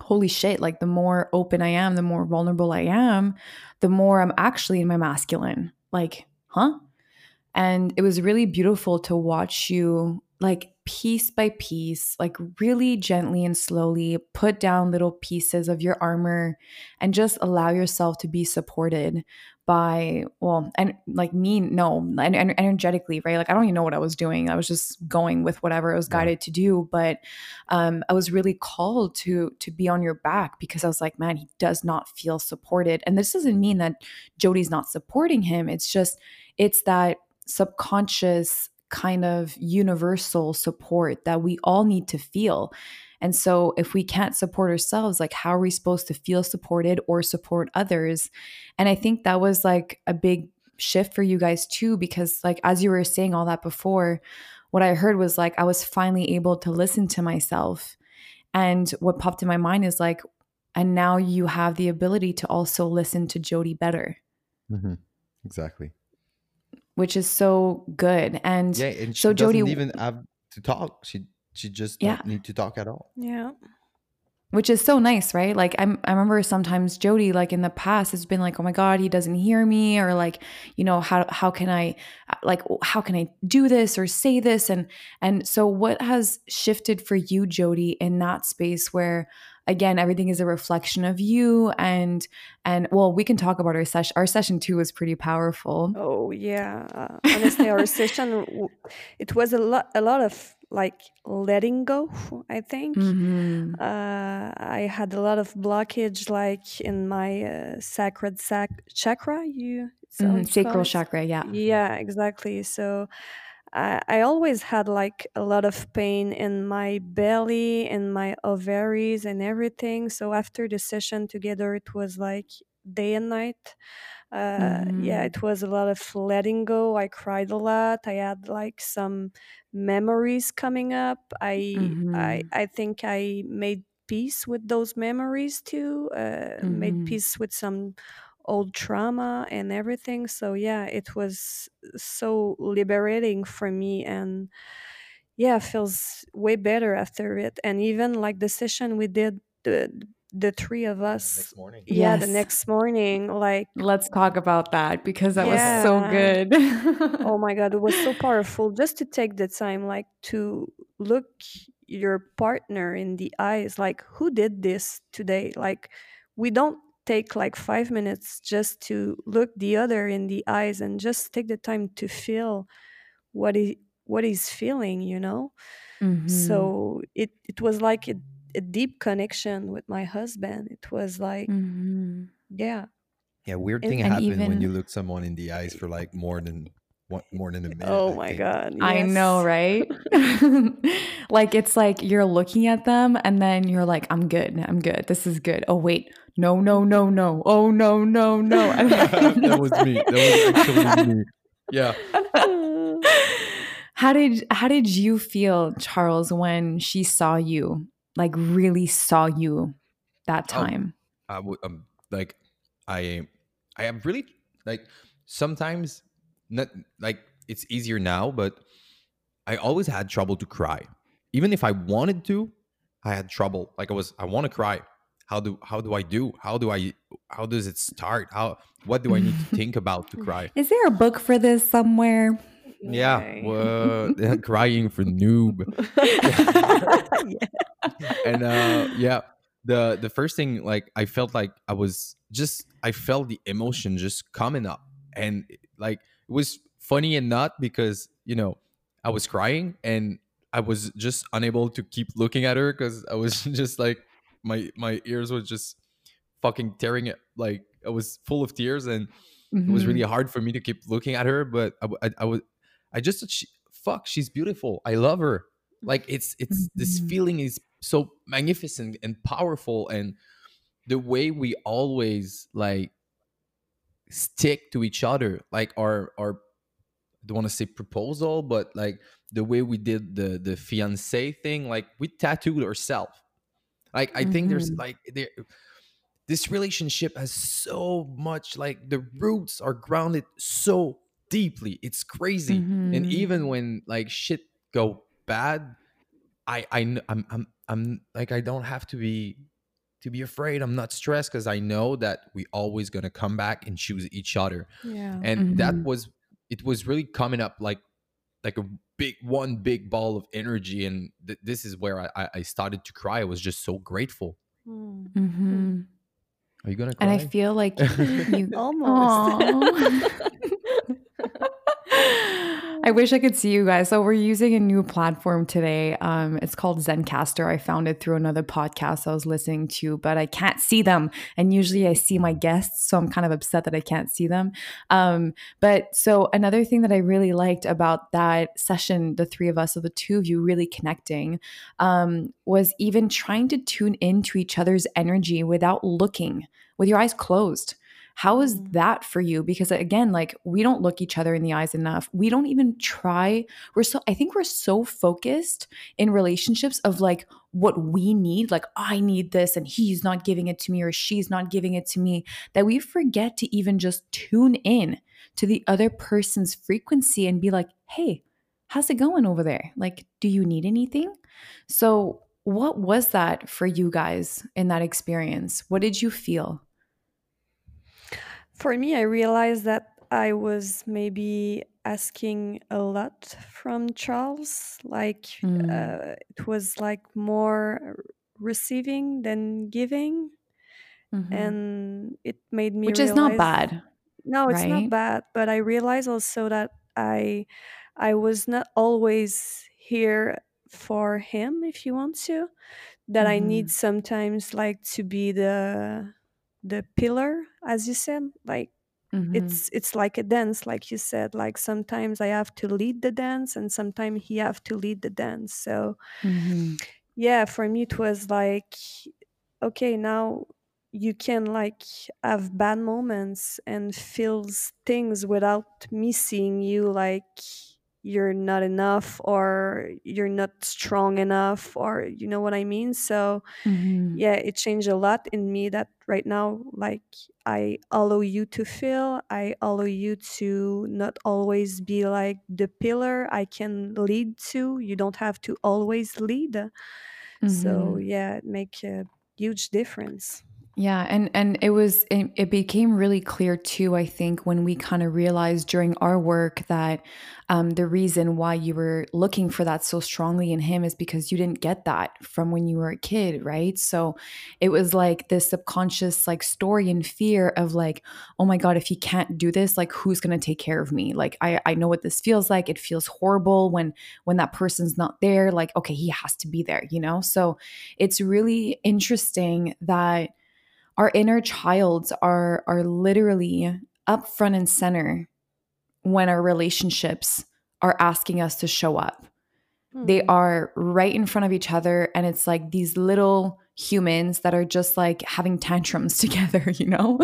holy shit, like the more open I am, the more vulnerable I am, the more I'm actually in my masculine. Like, huh? And it was really beautiful to watch you, like, piece by piece, like, really gently and slowly put down little pieces of your armor and just allow yourself to be supported by well and like me no and, and energetically right? Like i don't even know what i was doing. I was just going with whatever i was
Yeah.
guided to do but um i was really called to to be on your back because i was like man he does not feel supported. And this doesn't mean that jody's not supporting him. It's just it's that subconscious kind of universal support that we all need to feel and so if we can't support ourselves like how are we supposed to feel supported or support others and I think that was like a big shift for you guys too, because like as you were saying all that before, what I heard was like I was finally able to listen to myself. And what popped in my mind is like, and now you have the ability to also listen to Jody better,
Mm-hmm. Exactly.
which is so good. And
Yeah, and she
so
doesn't
Jody-
even have to talk. She she just
Yeah.
don't need to talk at all.
Yeah.
which is so nice, right? Like I'm, I remember sometimes Jody, like in the past, has been like, "Oh my God, he doesn't hear me," or like, you know, how how can I, like, how can I do this or say this? And and so, what has shifted for you, Jody, in that space where, again, everything is a reflection of you, and and well, we can talk about our session. Our session two was pretty powerful.
Oh yeah. Uh, honestly, our session it was a lot a lot of like letting go. I think.
Mhm.
Uh, I had a lot of blockage, like in my uh, sacred sac- chakra. You
Mhm. Sacral chakra, yeah.
Yeah, exactly. So I, I always had like a lot of pain in my belly, in my ovaries, and everything. So after the session together, it was like day and night. Uh, yeah,
Mhm.
it was a lot of letting go. I cried a lot. I had like some memories coming up. I I
Mhm.
I think I made peace with those memories too. Uh, made
Mhm.
peace with some old trauma and everything. So yeah, it was so liberating for me and yeah, feels way better after it. And even like the session we did the the three of us
Next morning.
yeah the next morning like
Let's talk about that because that was so good. [laughs]
oh my god it was so powerful just to take the time like to look your partner in the eyes like who did this today like we don't take like five minutes just to look the other in the eyes and just take the time to feel what he what he's feeling you know
Mhm.
so it it was like a, a deep connection with my husband it was like
Mhm.
yeah
Yeah, weird
And-
thing
and
happen when you look someone in the eyes for like more than one, more than a minute.
oh my
think.
god
I know, right? [laughs] like it's like you're looking at them and then you're like, I'm good. I'm good. This is good. Oh wait. No, no, no, no. Oh no, no, no. [laughs] [laughs]
that was me. That was actually me. Yeah.
how did how did you feel, Charles, when she saw you? Like really saw you that
Oh.
time?
I would um like I I am really like sometimes not like it's easier now, but I always had trouble to cry. Even if I wanted to, I had trouble. Like I was I want to cry. How do how do I do? How do I how does it start? How what do I need to [laughs] think about to cry?
Is there a book for this somewhere?
Yeah, well, [laughs] crying for noob. [laughs] [laughs] and uh yeah the the first thing like i felt like i was just i felt the emotion just coming up and like it was funny and not because you know i was crying and i was just unable to keep looking at her because i was just like my my ears were just fucking tearing it like i was full of tears and it was really
Mhm.
hard for me to keep looking at her but I I was i just she, fuck she's beautiful i love her like it's it's this
Mhm.
feeling is so magnificent and powerful and the way we always like stick to each other like our our I don't want to say proposal but like the way we did the the fiance thing like we tattooed ourselves like i think there's
Mhm.
like there this relationship has so much like the roots are grounded so deeply it's crazy and
Mhm.
even when like shit go bad i i kn- i'm i'm, I'm like i don't have to be to be afraid i'm not stressed because i know that we always gonna come back and choose each other
yeah
and that
Mhm.
was it was really coming up like like a big one big ball of energy and th- this is where I, I- I started to cry i was just so grateful
Mm.
hmm
Are you gonna cry?
And I feel like [laughs] you
Almost. [laughs]
I wish I could see you guys. So we're using a new platform today. Um, it's called Zencastr. I found it through another podcast I was listening to, but I can't see them. And usually I see my guests, so I'm kind of upset that I can't see them. Um, but so another thing that I really liked about that session, the three of us, or the two of you really connecting, um, was even trying to tune into each other's energy without looking, with your eyes closed. How is
Mm.
that for you? Because again, like we don't look each other in the eyes enough. We don't even try. We're so, I think we're so focused in relationships of like what we need, like I need this and he's not giving it to me or she's not giving it to me, that we forget to even just tune in to the other person's frequency and be like, hey, how's it going over there? Like, do you need anything? So, what was that for you guys in that experience? What did you feel?
For me, I realized that I was maybe asking a lot from Charles. Like
Mm.
uh, it was like more receiving than giving,
Mhm.
and it made me
Which is not
realize.
bad,
No, it's
right?
not bad, but I realized also that I I was not always here for him, if you want to. That I need
Mhm.
sometimes like to be the the pillar, as you said. Like
Mhm.
it's it's like a dance, like you said. Like sometimes I have to lead the dance, and sometimes he have to lead the dance. So
Mhm.
yeah, for me it was like okay, now you can like have bad moments and feel s- things without me seeing you like you're not enough or you're not strong enough or you know what I mean? So
Mhm.
yeah, it changed a lot in me that right now like I allow you to feel, I allow you to not always be like the pillar I can lead to. You don't have to always lead. So
Mhm.
yeah, it make a huge difference.
Yeah, and and it was it, it became really clear too. I think when we kind of realized during our work that um, the reason why you were looking for that so strongly in him is because you didn't get that from when you were a kid, right? So it was like this subconscious like story and fear of like, oh my god, if he can't do this, like who's gonna take care of me? Like I I know what this feels like. It feels horrible when when that person's not there. Like okay, he has to be there, you know. So it's really interesting that our inner childs are are literally up front and center when our relationships are asking us to show up they
Hmm.
are right in front of each other and it's like these little humans that are just like having tantrums [laughs] together you know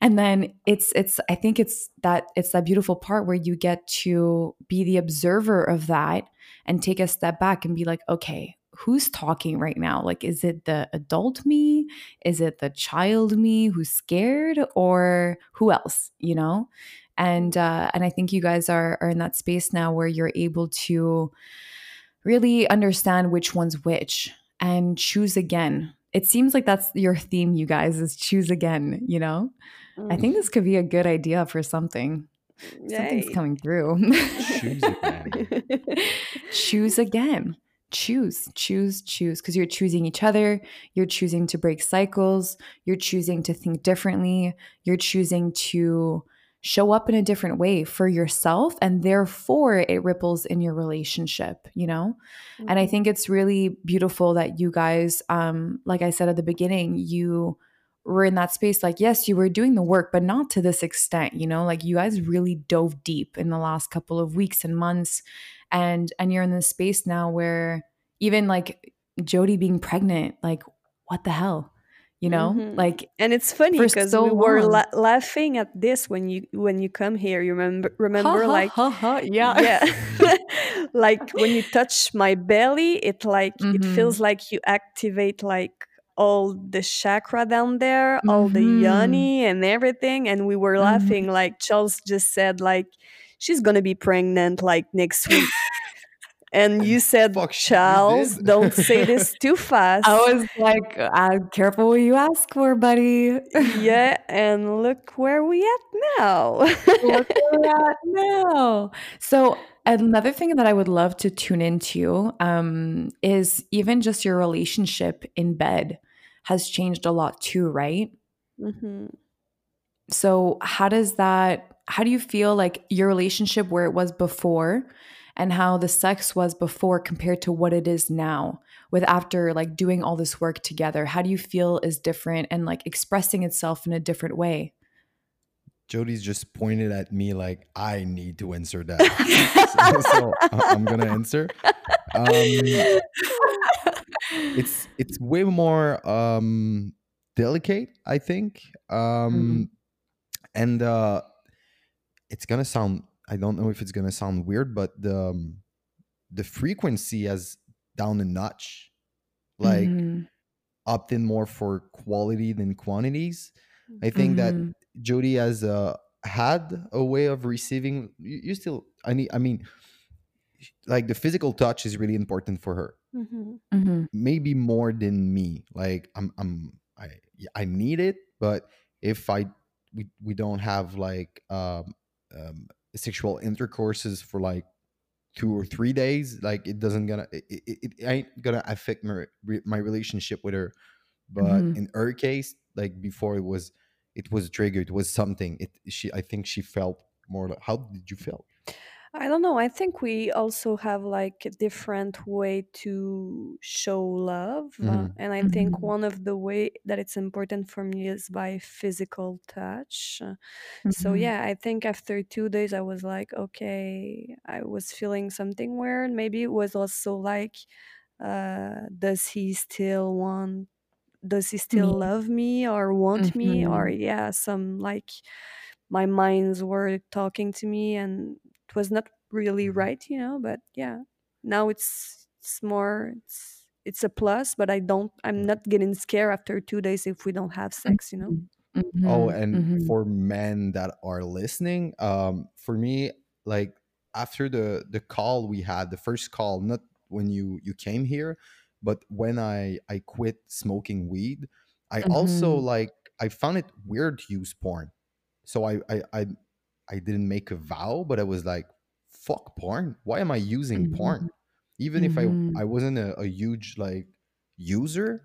and then it's it's i think it's that it's that beautiful part where you get to be the observer of that and take a step back and be like okay who's talking right now like is it the adult me is it the child me who's scared or who else you know and uh and i think you guys are are in that space now where you're able to really understand which one's which and choose again. It seems like that's your theme, you guys, is choose again, you know? I think this could be a good idea for something. Something's coming through.
Choose again. [laughs]
choose again. Choose, choose, choose. Because you're choosing each other. You're choosing to break cycles. You're choosing to think differently. You're choosing to show up in a different way for yourself. And therefore, it ripples in your relationship, you know? And I
Mhm.
think it's really beautiful that you guys, um, like I said at the beginning, you were in that space. Like, yes, you were doing the work, but not to this extent. You know, like you guys really dove deep in the last couple of weeks and months, and and you're in this space now where even like Jody being pregnant, like what the hell, you know,
Mhm.
like
and it's funny because
so
we were la- laughing at this when you when you come here. You remember remember
ha
like
ha ha. Yeah.
yeah [laughs] [laughs] like when you touch my belly it like it
hmm
feels like you activate like all the chakra down there all the
hmm
yoni and everything and we were
hmm
laughing like charles just said like she's gonna be pregnant like next week. And [laughs] you said
Fuck,
charles don't say this too [laughs] fast.
I was like, uh, careful what you ask for, buddy.
yeah [laughs] and look where we at now.
Look where we're at now. So another thing that I would love to tune into um, is even just your relationship in bed has changed a lot too, right?
Mm-hmm.
So, how does that, how do you feel like your relationship where it was before and how the sex was before compared to what it is now with after like doing all this work together? How do you feel is different and like expressing itself in a different way?
Jody's just pointed at me like I need to answer [laughs] that. [laughs] so, so I'm gonna answer. Um, [laughs] it's it's way more um, delicate, I think. Um, mm-hmm and uh, it's gonna sound i don't know if it's gonna sound weird but the um, the frequency has down a notch like mm-hmm. opting more for quality than quantities i think mm-hmm. that jody has uh, had a way of receiving you, you, still i need i mean like the physical touch is really important for her mm-hmm. mm-hmm. maybe more than me like i'm i'm i i need it but if i we we don't have like um, um, sexual intercourses for like two or three days like it doesn't gonna it, it, it ain't gonna affect my my relationship with her but mm-hmm. in her case like before it was it was triggered it was something it she i think she felt more like, how did you feel
I don't know. I think we also have like a different way to show love. Uh,
Mm-hmm.
and I think
Mhm.
one of the way that it's important for me is by physical touch. Uh, So
Mhm.
yeah, I think after two days I was like, okay, I was feeling something weird. Maybe it was also like, uh, does he still want does he still love me or want me? Or
Mhm.
yeah, some like my minds were talking to me and it was not really
Mhm.
right you know but yeah now it's it's more it's it's a plus but i don't i'm not getting scared after two days if we don't have sex you know
Mhm.
Oh,
Mhm.
and
Mhm.
for men that are listening, um, for me, like after the the call we had, the first call, not when you you came here, but when I I quit smoking weed, I also
Mhm.
like I found it weird to use porn. So I I I, I didn't make a vow, but I was like, fuck porn. Why am I using porn?
Mhm.
Even if I
Mhm.
I wasn't a, a huge like user,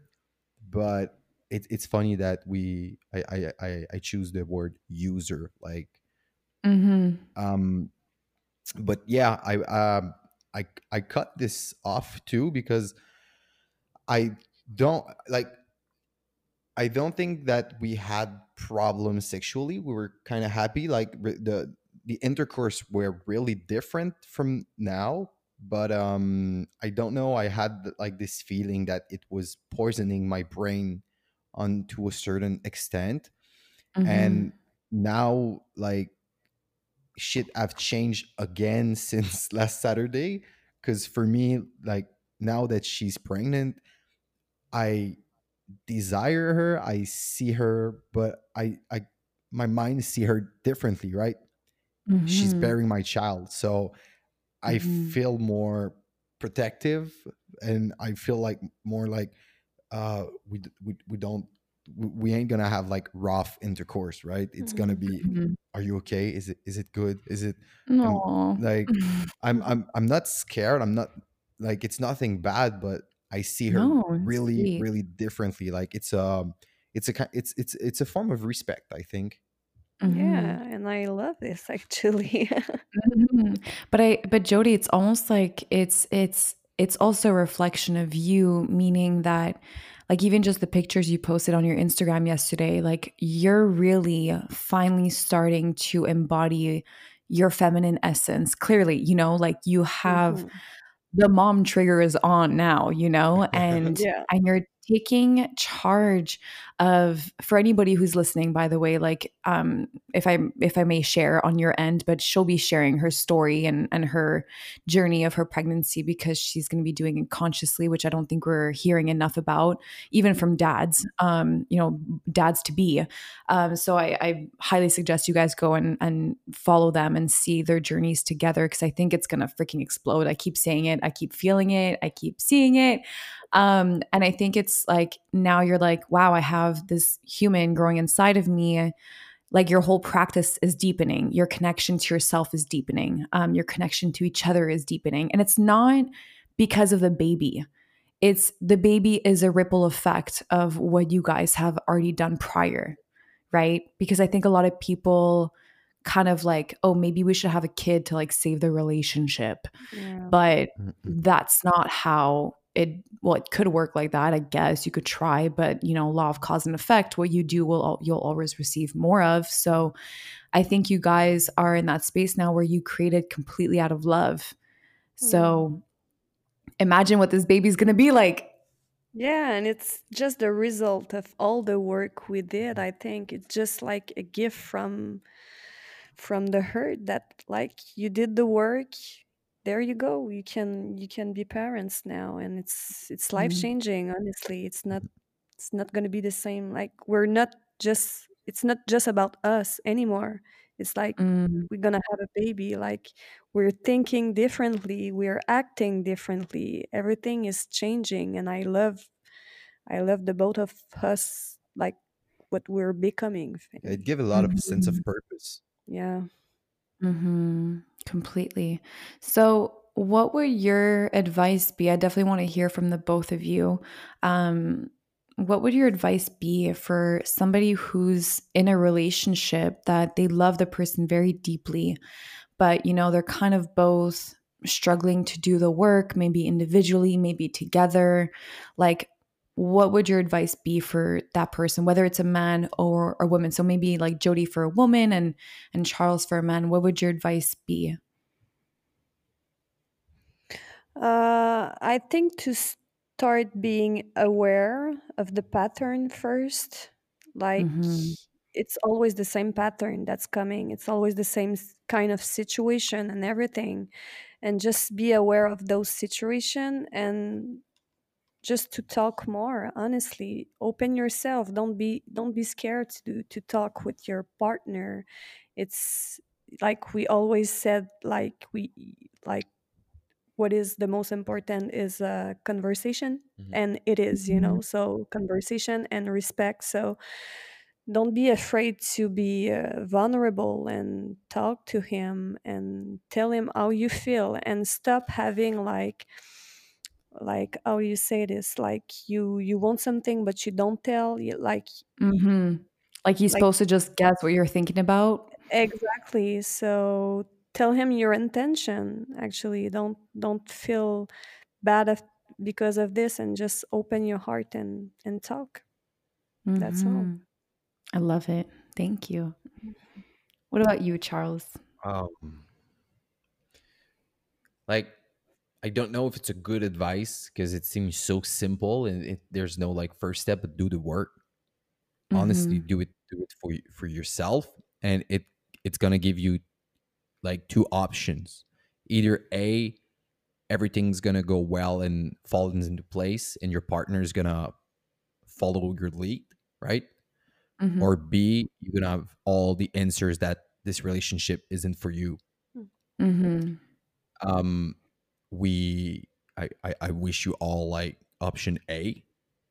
but it, it's funny that we I, I I I choose the word user like
mm-hmm.
um but yeah I um I I cut this off too because I don't like I don't think that we had problems sexually. We were kind of happy like the the intercourse were really different from now but um I don't know. I had like this feeling that it was poisoning my brain on to a certain extent.
Mhm.
and now like shit i've changed again [laughs] since last saturday because for me like now that she's pregnant i desire her i see her but i i my mind see her differently right she's
Mhm.
bearing my child so i
Mhm.
feel more protective and i feel like more like uh we we, we don't we ain't gonna have like rough intercourse right it's gonna
mm-hmm.
be
Mhm.
are you okay is it is it good is it
Aw.
like [laughs] i'm i'm i'm not scared i'm not like it's nothing bad but i see her
No,
really
sweet.
really differently like it's a, it's a it's it's it's a form of respect i think
Mhm.
yeah and i love this [laughs] actually
Mhm. But I but Jody, it's almost like it's it's it's also a reflection of you, meaning that like even just the pictures you posted on your Instagram yesterday, like you're really finally starting to embody your feminine essence. Clearly, you know, like you have
hmm
the mom trigger is on now, you know, [laughs] and
yeah.
and you're taking charge of for anybody who's listening by the way like um if i if i may share on your end but she'll be sharing her story and and her journey of her pregnancy because she's going to be doing it consciously which i don't think we're hearing enough about even from dads um you know dads to be. Um so i i highly suggest you guys go and and follow them and see their journeys together because i think it's going to freaking explode. I keep saying it i keep feeling it i keep seeing it. Um, and I think it's like now you're like, wow, I have this human growing inside of me. Like your whole practice is deepening. Your connection to yourself is deepening. Um, your connection to each other is deepening. And it's not because of the baby. It's the baby is a ripple effect of what you guys have already done prior. right? Because I think a lot of people kind of like, oh, maybe we should have a kid to like save the relationship.
Yeah.
But that's not how it well it could work like that i guess you could try but you know law of cause and effect what you do will you'll always receive more of so i think you guys are in that space now where you created completely out of love so hmm. imagine what this baby's going to be like
Yeah, and it's just the result of all the work we did. I think it's just like a gift from from the hurt that like you did the work. There you go. You can you can be parents now and it's it's life
Mhm.
changing, honestly. It's not it's not going to be the same. Like we're not just it's not just about us anymore. It's like
Mm,
we're going to have a baby like we're thinking differently, we're acting differently. Everything is changing and I love I love the both of us, like what we're becoming.
It gave a lot of sense of purpose.
Yeah.
hmm Completely. So, what would your advice be? I definitely want to hear from the both of you. Um, what would your advice be for somebody who's in a relationship that they love the person very deeply, but you know, they're kind of both struggling to do the work, maybe individually, maybe together? Like, what would your advice be for that person, whether it's a man or a woman? So maybe like Jody for a woman and and Charles for a man. What would your advice be?
Uh, I think to start being aware of the pattern first, like
hmm
it's always the same pattern that's coming. It's always the same kind of situation and everything, and just be aware of those situation and just to talk more honestly. Open yourself. Don't be don't be scared to to talk with your partner. It's like we always said like we like what is the most important is uh, conversation
Mhm.
and it is you know so conversation and respect. So don't be afraid to be uh, vulnerable and talk to him and tell him how you feel and stop having like like how you say this like you you want something but you don't tell you like
hmm Like he's
like
supposed to just guess what you're thinking about.
exactly so tell him your intention actually don't don't feel bad of, because of this and just open your heart and and talk that's all
hmm I love it. Thank you. What about you, Charles?
Um, like I don't know if it's a good advice because it seems so simple and it, there's no like first step, but do the work. Honestly,
Mhm.
do it do it for for yourself, and it it's gonna give you like two options. Either a everything's gonna go well and fall into place, and your partner's gonna follow your lead, right?
Mhm.
Or B, you're gonna have all the answers that this relationship isn't for you.
Mhm.
um we I, I i wish you all like option a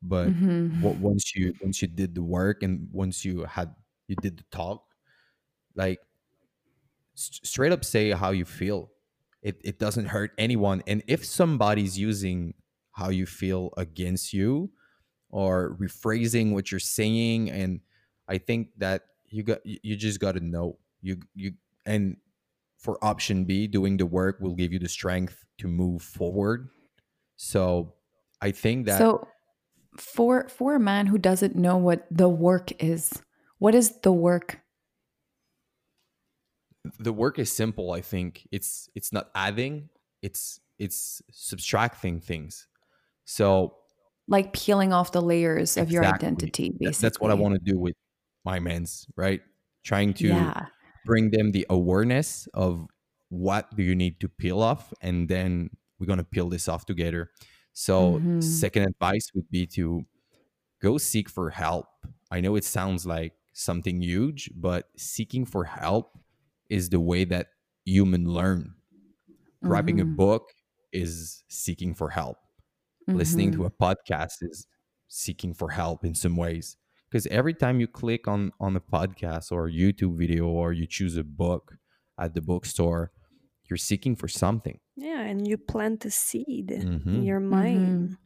but
Mhm.
what once you once you did the work and once you had you did the talk like s- straight up say how you feel it, it doesn't hurt anyone and if somebody's using how you feel against you or rephrasing what you're saying and i think that you got you you just got to know you you and for option b doing the work will give you the strength to move forward so i think that
So for for a man who doesn't know what the work is, what is the work?
the work is simple i think it's it's not adding it's it's subtracting things so
Like peeling off the layers of your identity, basically.
that's what i want to do with my men's right trying to
Yeah.
Bring them the awareness of what do you need to peel off and then we're going to peel this off together so
Mhm.
second advice would be to go seek for help i know it sounds like something huge but seeking for help is the way that human learn grabbing a
Mhm.
book is seeking for help listening to
Mhm.
a podcast is seeking for help in some ways because every time you click on on a podcast or a youtube video or you choose a book at the bookstore you're seeking for something
yeah and you plant a seed in
Mhm.
your
Mhm.
mind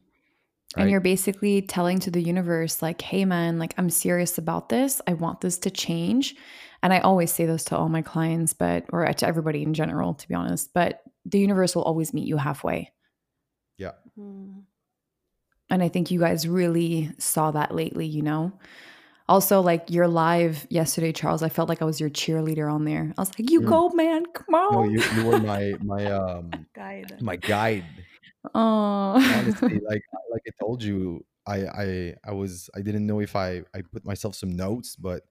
And
Right.
you're basically telling to the universe, like, hey, man, like, I'm serious about this. I want this to change. And I always say this to all my clients, but, or to everybody in general, to be honest, but the universe will always meet you halfway.
Yeah.
Mm.
And I think you guys really saw that lately, you know? Also, like your live yesterday, Charles, I felt like I was your cheerleader on there. I was like, you
Mm.
go, man. Come
No,
on.
you, you were my [laughs] my um
Guide.
my guide.
oh.
Honestly, [laughs] like like I told you, I I I was I didn't know if I I put myself some notes, but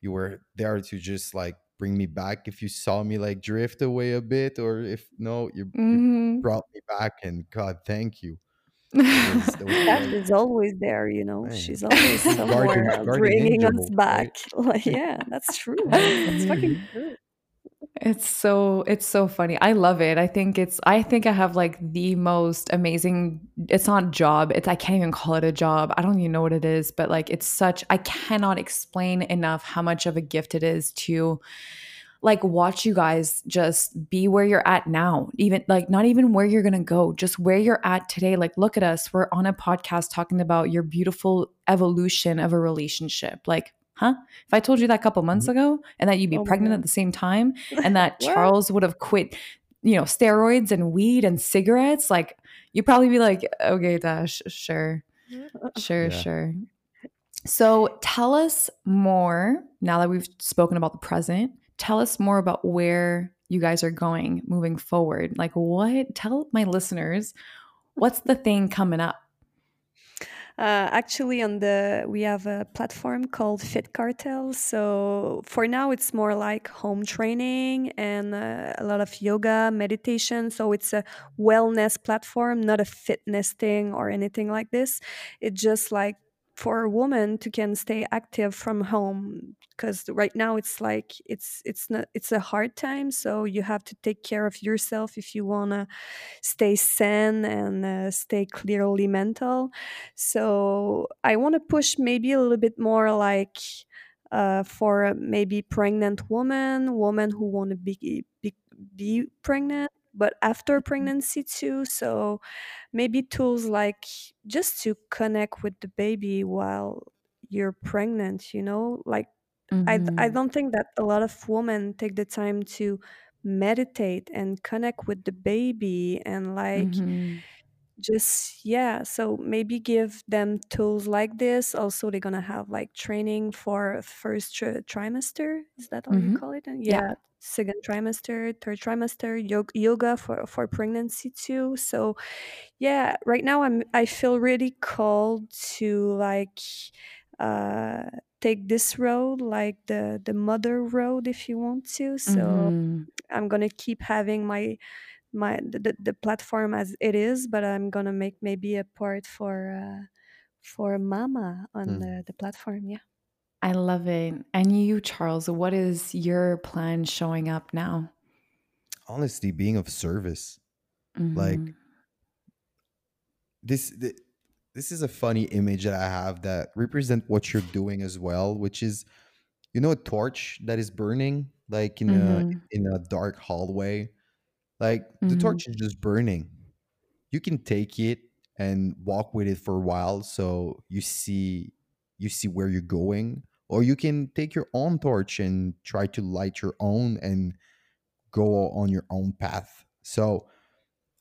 you were there to just like bring me back if you saw me like drift away a bit, or if no, you, you
Mhm.
brought me back, and God, thank you. [laughs] That was, that was
That
great.
is always there, you know.
Man,
She's [laughs] always
guardian
somewhere uh,
guardian
bringing us
angel, right?
back. [laughs] Like, yeah, that's true. That's fucking true.
It's so it's so funny. I love it. I think it's I think I have like the most amazing it's not job. It's I can't even call it a job. I don't even know what it is, but like it's such I cannot explain enough how much of a gift it is to like watch you guys just be where you're at now. Even like not even where you're going to go, just where you're at today. Like look at us. We're on a podcast talking about your beautiful evolution of a relationship. Like Huh? If I told you that a couple months
Mhm.
ago and that you'd be
Oh my
pregnant at the same time [laughs] and that Charles would have quit, you know, steroids and weed and cigarettes, like you'd probably be like, okay, Tash, sure, [laughs] sure,
Yeah.
sure. So tell us more now that we've spoken about the present. Tell us more about where you guys are going moving forward. Like, what? Tell my listeners what's the thing coming up.
Uh, actually, on the we have a platform called Fit Cartel. So for now, it's more like home training and uh, a lot of yoga, meditation. So it's a wellness platform, not a fitness thing or anything like this. It's just like for a woman to can stay active from home because right now it's like it's it's not it's a hard time so you have to take care of yourself if you want to stay sane and uh, stay clearly mental so I want to push maybe a little bit more like uh, for maybe pregnant woman, woman who want to be, be be pregnant, but after pregnancy too. So maybe tools like just to connect with the baby while you're pregnant. You know, like I I
Mhm.
don't think that a lot of women take the time to meditate and connect with the baby and like
Mhm.
just yeah so maybe give them tools like this also they're gonna have like training for first tri- trimester is that how you
Mhm.
call it Uh,
Yeah.
yeah second trimester third trimester yoga, yoga for for pregnancy too so yeah right now i'm i feel really called to like uh take this road like the the mother road if you want to so
Mhm.
i'm gonna keep having my my the, the, the platform as it is but i'm gonna make maybe a part for uh for mama on
Mm.
the, the platform yeah
I love it. And you, Charles, what is your plan showing up now?
Honestly, being of service. Like
Mhm.
this th- this is a funny image that I have that represent what you're doing as well, which is you know a torch that is burning like in
Mhm.
a in a dark hallway. Like the
Mhm.
torch is just burning. You can take it and walk with it for a while so you see you see where you're going or you can take your own torch and try to light your own and go on your own path. So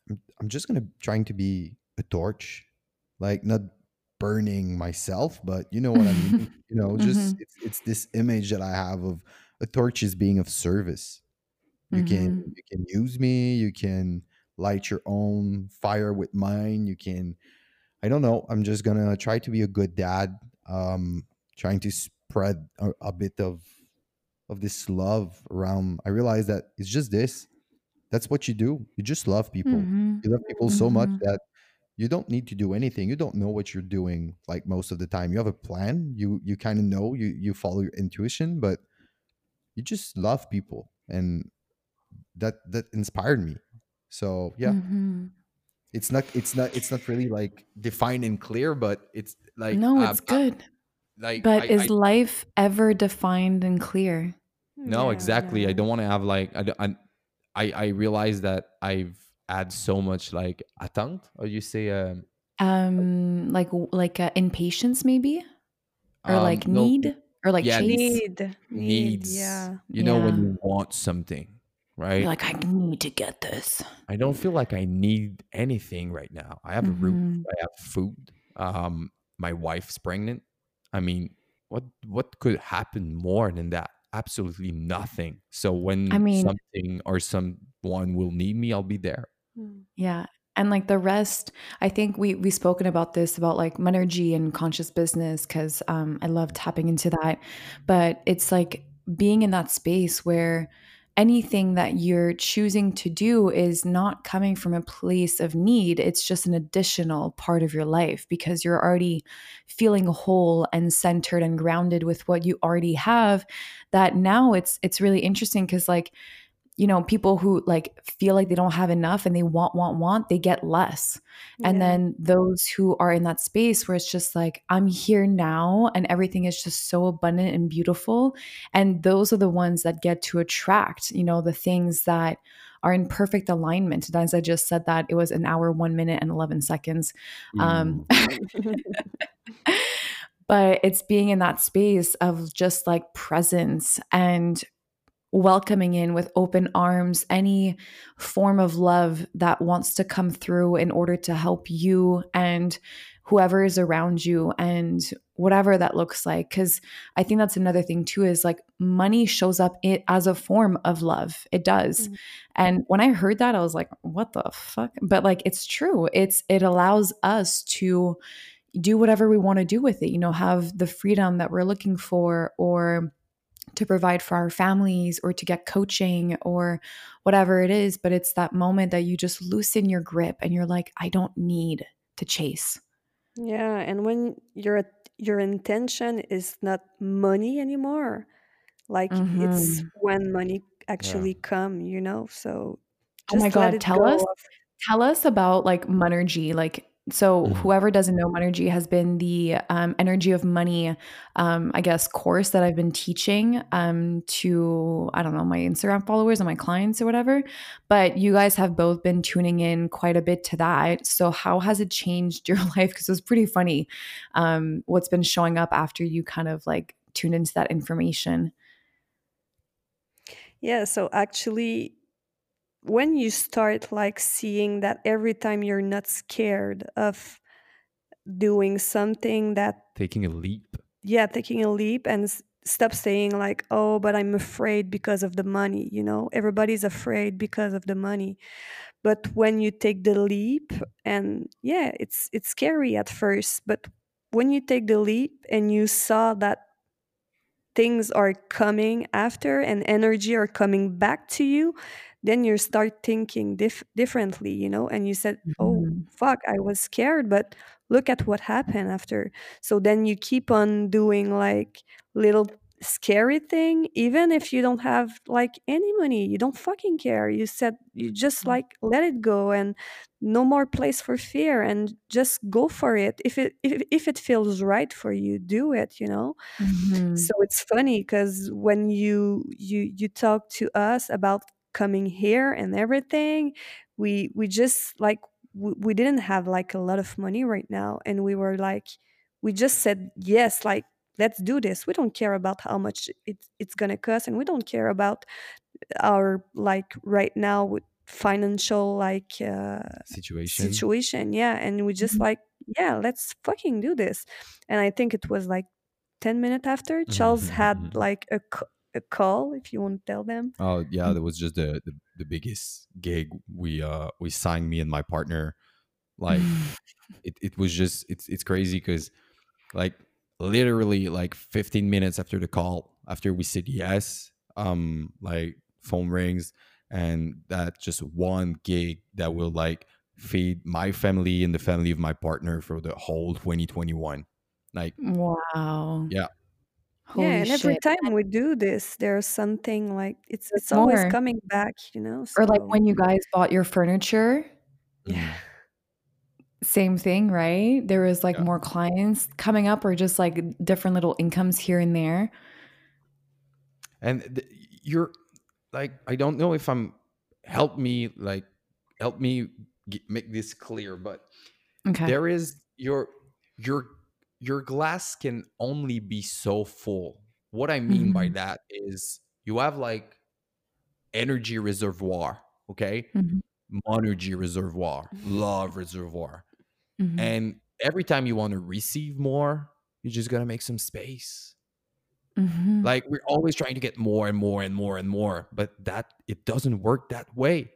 I'm, I'm just gonna trying to be a torch, like not burning myself, but you know what I mean. [laughs] You know, just
Mhm.
it's it's this image that I have of a torch is being of service. You can
Mhm.
you can use me. You can light your own fire with mine. You can. I don't know. I'm just gonna try to be a good dad. Um, trying to spread a, a bit of of this love around. I realize that it's just this. That's what you do. You just love people.
Mhm.
You love people so much
Mhm.
that you don't need to do anything. You don't know what you're doing like most of the time. You have a plan. You you kind of know. You you follow your intuition, but you just love people, and that that inspired me. So yeah,
Mhm.
it's not it's not it's not really like defined and clear, but it's like
No, it's
I-
good.
like
But
I,
is
I
life ever defined and clear?
no
Yeah,
exactly i don't want to have like I i i realize that i've had so much like attente or you say um
Um, like like uh, impatience maybe, or
Um,
like
no,
need, or like
yeah,
chase.
Need, need,
needs.
yeah.
You know when you want something, right?
You're like, I need to get this.
I don't feel like I need anything right now. I have a roof.
Mhm.
I have food. Um, my wife's pregnant. I mean, what what could happen more than that? Absolutely nothing. So when
I mean,
something or someone will need me, I'll be there.
Mm.
Yeah. And like the rest, I think we we've spoken about this about like Monergy and conscious business because um, I love tapping into that. But it's like being in that space where anything that you're choosing to do is not coming from a place of need. It's just an additional part of your life because you're already feeling whole and centered and grounded with what you already have. That now it's it's really interesting because like you know people who like feel like they don't have enough and they want want want they get less. And then those who are in that space where it's just like i'm here now and everything is just so abundant and beautiful. And those are the ones that get to attract you know the things that are in perfect alignment. And as i just said that it was an hour 1 minute and 11 seconds. Um [laughs] but it's being in that space of just like presence and welcoming in with open arms any form of love that wants to come through in order to help you and whoever is around you and whatever that looks like. Because i think that's another thing too is like money shows up it as a form of love. It does.
Mhm.
and when i heard that i was like what the fuck? But like it's true. It's it allows us to do whatever we want to do with it you know have the freedom that we're looking for or to provide for our families or to get coaching or whatever it is but it's that moment that you just loosen your grip and you're like i don't need to chase
Yeah, and when your your intention is not money anymore, like it's
hmm
when money
Yeah.
actually come, you know. So
oh my
just let
god
it
tell
go.
us tell us about like monergy like so
Mhm.
whoever doesn't know monergy has been the um, energy of money um, i guess course that i've been teaching um, to i don't know my instagram followers and my clients or whatever. But you guys have both been tuning in quite a bit to that. So how has it changed [laughs] your life? Because it was pretty funny um, what's been showing up after you kind of like tuned into that information.
Yeah, so actually when you start like seeing that every time you're not scared of doing something that
Taking a leap.
yeah taking a leap and s- stop saying like oh but i'm afraid because of the money you know everybody's afraid because of the money but when you take the leap and yeah it's it's scary at first but when you take the leap and you saw that things are coming after and energy are coming back to you then you start thinking dif- differently you know and you said oh
Mhm.
fuck i was scared but look at what happened after. So then you keep on doing like little scary thing even if you don't have like any money you don't fucking care. You said you just like let it go and no more place for fear and just go for it. If it if, if it feels right for you do it you know?
Mhm.
so it's funny because when you you you talk to us about coming here and everything we we just like we, we didn't have like a lot of money right now and we were like we just said yes like let's do this we don't care about how much it, it's gonna cost and we don't care about our like right now with financial like uh
Situation.
situation yeah and we just
Mhm.
like yeah let's fucking do this and i think it was like 10 minutes after charles had
Mhm. [laughs]
like a, a call if you want to tell them.
Oh yeah, that was just the, the the biggest gig we uh we signed me and my partner. Like [laughs] it, it was just it's it's crazy because like literally like 15 minutes after the call after we said yes um like phone rings and that just one gig that will like feed my family and the family of my partner for the whole 2021 like
wow.
Yeah
holy
yeah and every
shit
time we do this there's something like it's it's always
more.
coming back you know
or like
so
when you guys bought your furniture
yeah
same thing right there was like
Yeah.
more clients coming up or just like different little incomes here and there
and th- you're like i don't know if i'm help me like help me g make this clear but
Okay.
there is your your your glass can only be so full what i mean by
Mhm.
that is you have like energy reservoir okay
Mhm.
monergy reservoir love reservoir
Mhm.
and every time you want to receive more you are just gotta make some space
Mhm.
like we're always trying to get more and more and more and more but that it doesn't work that way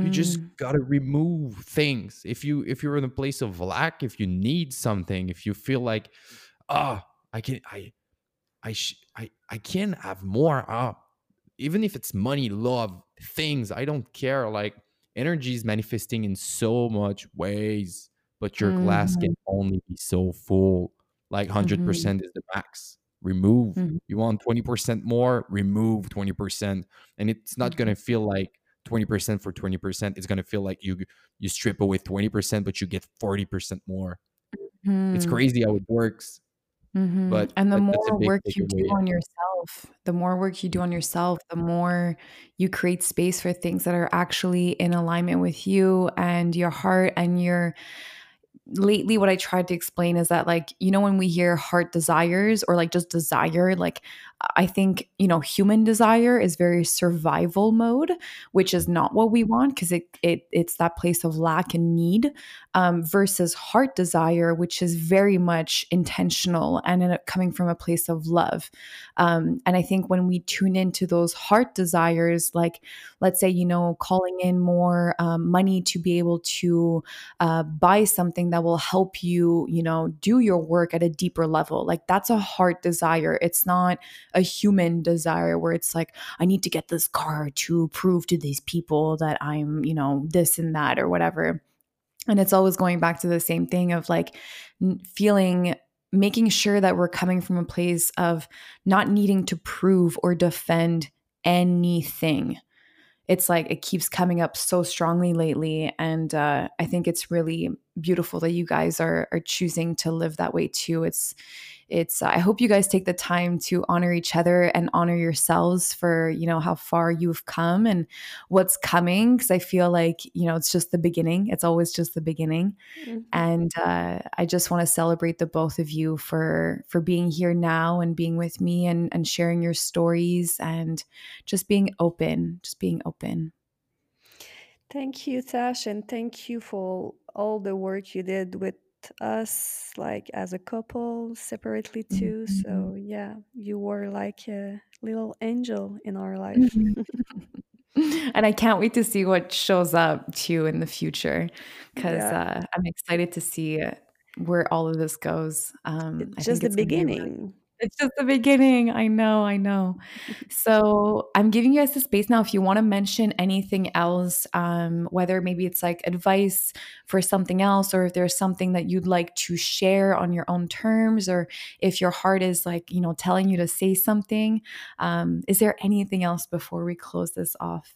you just gotta remove things. If you if you're in a place of lack if you need something if you feel like ah i can i i sh- i i can have more ah even if it's money love things i don't care. Like energy is manifesting in so much ways but your glass
Mhm.
can only be so full. Like 100%
Mhm.
is the max. Remove.
Mhm.
you want 20% more? Remove 20% and it's not going to feel like 20% for 20% it's going to feel like you you strip away 20% but you get 40% more it's
Mhm.
crazy how it works
Mhm.
but
and the
that-
more work you do on yourself, the more work you do on yourself, the more you create space for things that are actually in alignment with you and your heart and your lately what I tried to explain is that like you know when we hear heart desires or like just desire like I think you know human desire is very survival mode which is not what we want because it, it it's that place of lack and need um, versus heart desire which is very much intentional and coming from a place of love um, and I think when we tune into those heart desires like let's say you know calling in more um, money to be able to uh, buy something that will help you, you know, do your work at a deeper level. Like that's a heart desire. It's not a human desire where it's like, I need to get this car to prove to these people that I'm, you know, this and that or whatever. And it's always going back to the same thing of like feeling making sure that we're coming from a place of not needing to prove or defend anything it's like it keeps coming up so strongly lately and uh, i think it's really beautiful that you guys are are choosing to live that way too. It's it's i hope you guys take the time to honor each other and honor yourselves for you know how far you've come and what's coming because i feel like you know it's just the beginning. It's always just the beginning.
Mhm.
and uh, i just want to celebrate the both of you for for being here now and being with me and and sharing your stories and just being open just being open.
Thank you, Tash, and thank you for all the work you did with us, like as a couple, separately too.
Mhm.
So, yeah, you were like a little angel in our life. [laughs]
And i can't wait to see what shows up too in the future because
Yeah.
uh, i'm excited to see where all of this goes um,
It's just the beginning.
It's just the beginning. I know, I know. So I'm giving you guys the space now. If you want to mention anything else, um, whether maybe it's like advice for something else, or if there's something that you'd like to share on your own terms, or if your heart is like, you know, telling you to say something, um, is there anything else before we close this off?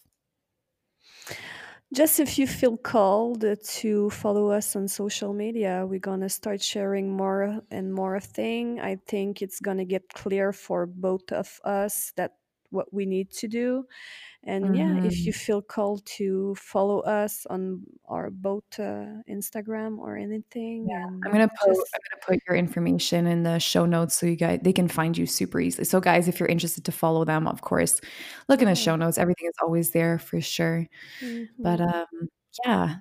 Just if you feel called to follow us on social media, we're gonna start sharing more and more thing. I think it's gonna get clear for both of us that what we need to do. And yeah, if you
Mhm.
feel called to follow us on our both uh, Instagram or anything, and
I'm gonna put
just
I'm gonna put your information in the show notes so you guys they can find you super easily. So guys, if you're interested to follow them, of course, look in the show notes. Everything is always there for sure. But
Mhm.
um yeah.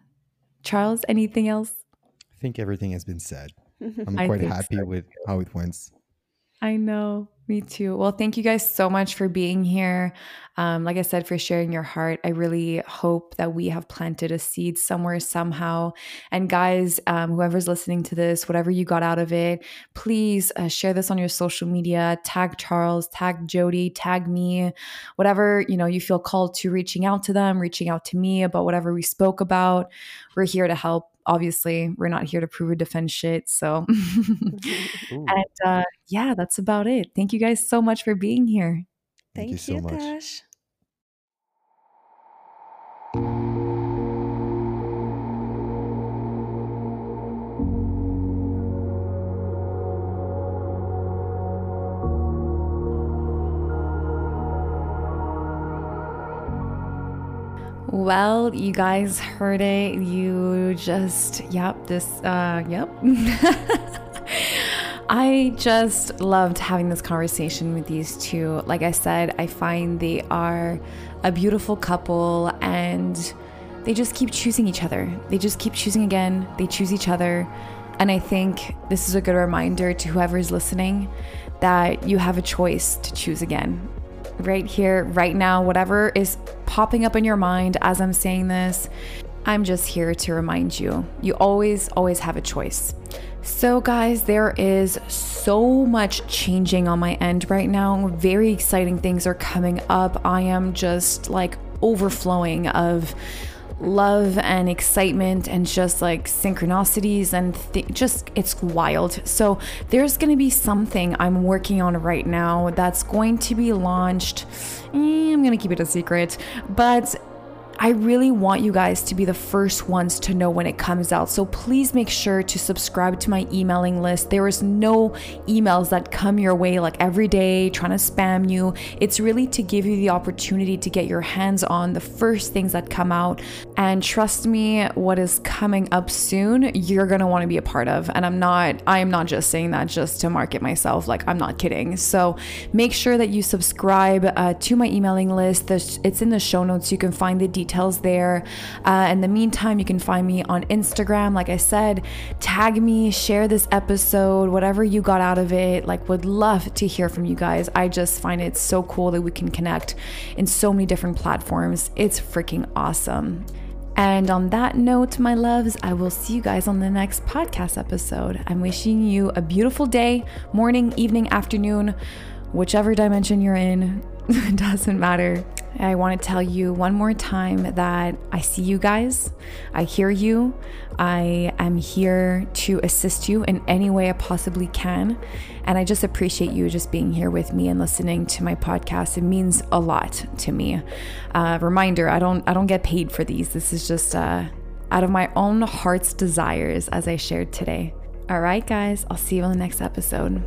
Charles, anything else?
I think everything has been said. [laughs] I'm quite happy
so
with how it went.
I know, me too. Well, thank you guys so much for being here. Um, like I said, for sharing your heart. I really hope that we have planted a seed somewhere, somehow. And guys, um, whoever's listening to this, whatever you got out of it, please uh, share this on your social media. Tag Charles, tag Jody, tag me, whatever you know you feel called to reaching out to them, reaching out to me about whatever we spoke about. We're here to help. Obviously, we're not here to prove or defend shit. So. [laughs] And uh, yeah, that's about it. Thank you guys so much for being here.
thank you
Thank
so
you,
much.
Tash.
Well, you guys heard it. You just, yep, this. Uh, yep. [laughs] I just loved having this conversation with these two. Like I said, I find they are a beautiful couple and they just keep choosing each other. They just keep choosing again. They choose each other. And I think this is a good reminder to whoever's listening that you have a choice to choose again. Right here, right now, whatever is popping up in your mind as I'm saying this, I'm just here to remind you you always, always have a choice. So, guys, there is so much changing on my end right now. Very exciting things are coming up. I am just like overflowing of love and excitement and just like synchronicities and th- just it's wild. So there's going to be something I'm working on right now that's going to be launched. Eh, I'm going to keep it a secret, but I really want you guys to be the first ones to know when it comes out. So please make sure to subscribe to my emailing list. There is no emails that come your way like every day trying to spam you. It's really to give you the opportunity to get your hands on the first things that come out. And trust me, what is coming up soon, you're going to want to be a part of. And I'm not I am not just saying that just to market myself. Like I'm not kidding. So make sure that you subscribe uh, to my emailing list. It's in the show notes. You can find the details details there. Uh, in the meantime, you can find me on Instagram. Like I said, tag me, share this episode, whatever you got out of it. Like, would love to hear from you guys. I just find it so cool that we can connect in so many different platforms. It's freaking awesome. And on that note, my loves, I will see you guys on the next podcast episode. I'm wishing you a beautiful day, morning, evening, afternoon, whichever dimension you're in. [laughs] doesn't matter. I want to tell you one more time that I see you guys, I hear you, I am here to assist you in any way I possibly can. And I just appreciate you just being here with me and listening to my podcast. It means a lot to me. Uh, reminder: I don't I don't get paid for these. This is just uh, out of my own heart's desires, as I shared today. All right, guys. I'll see you on the next episode.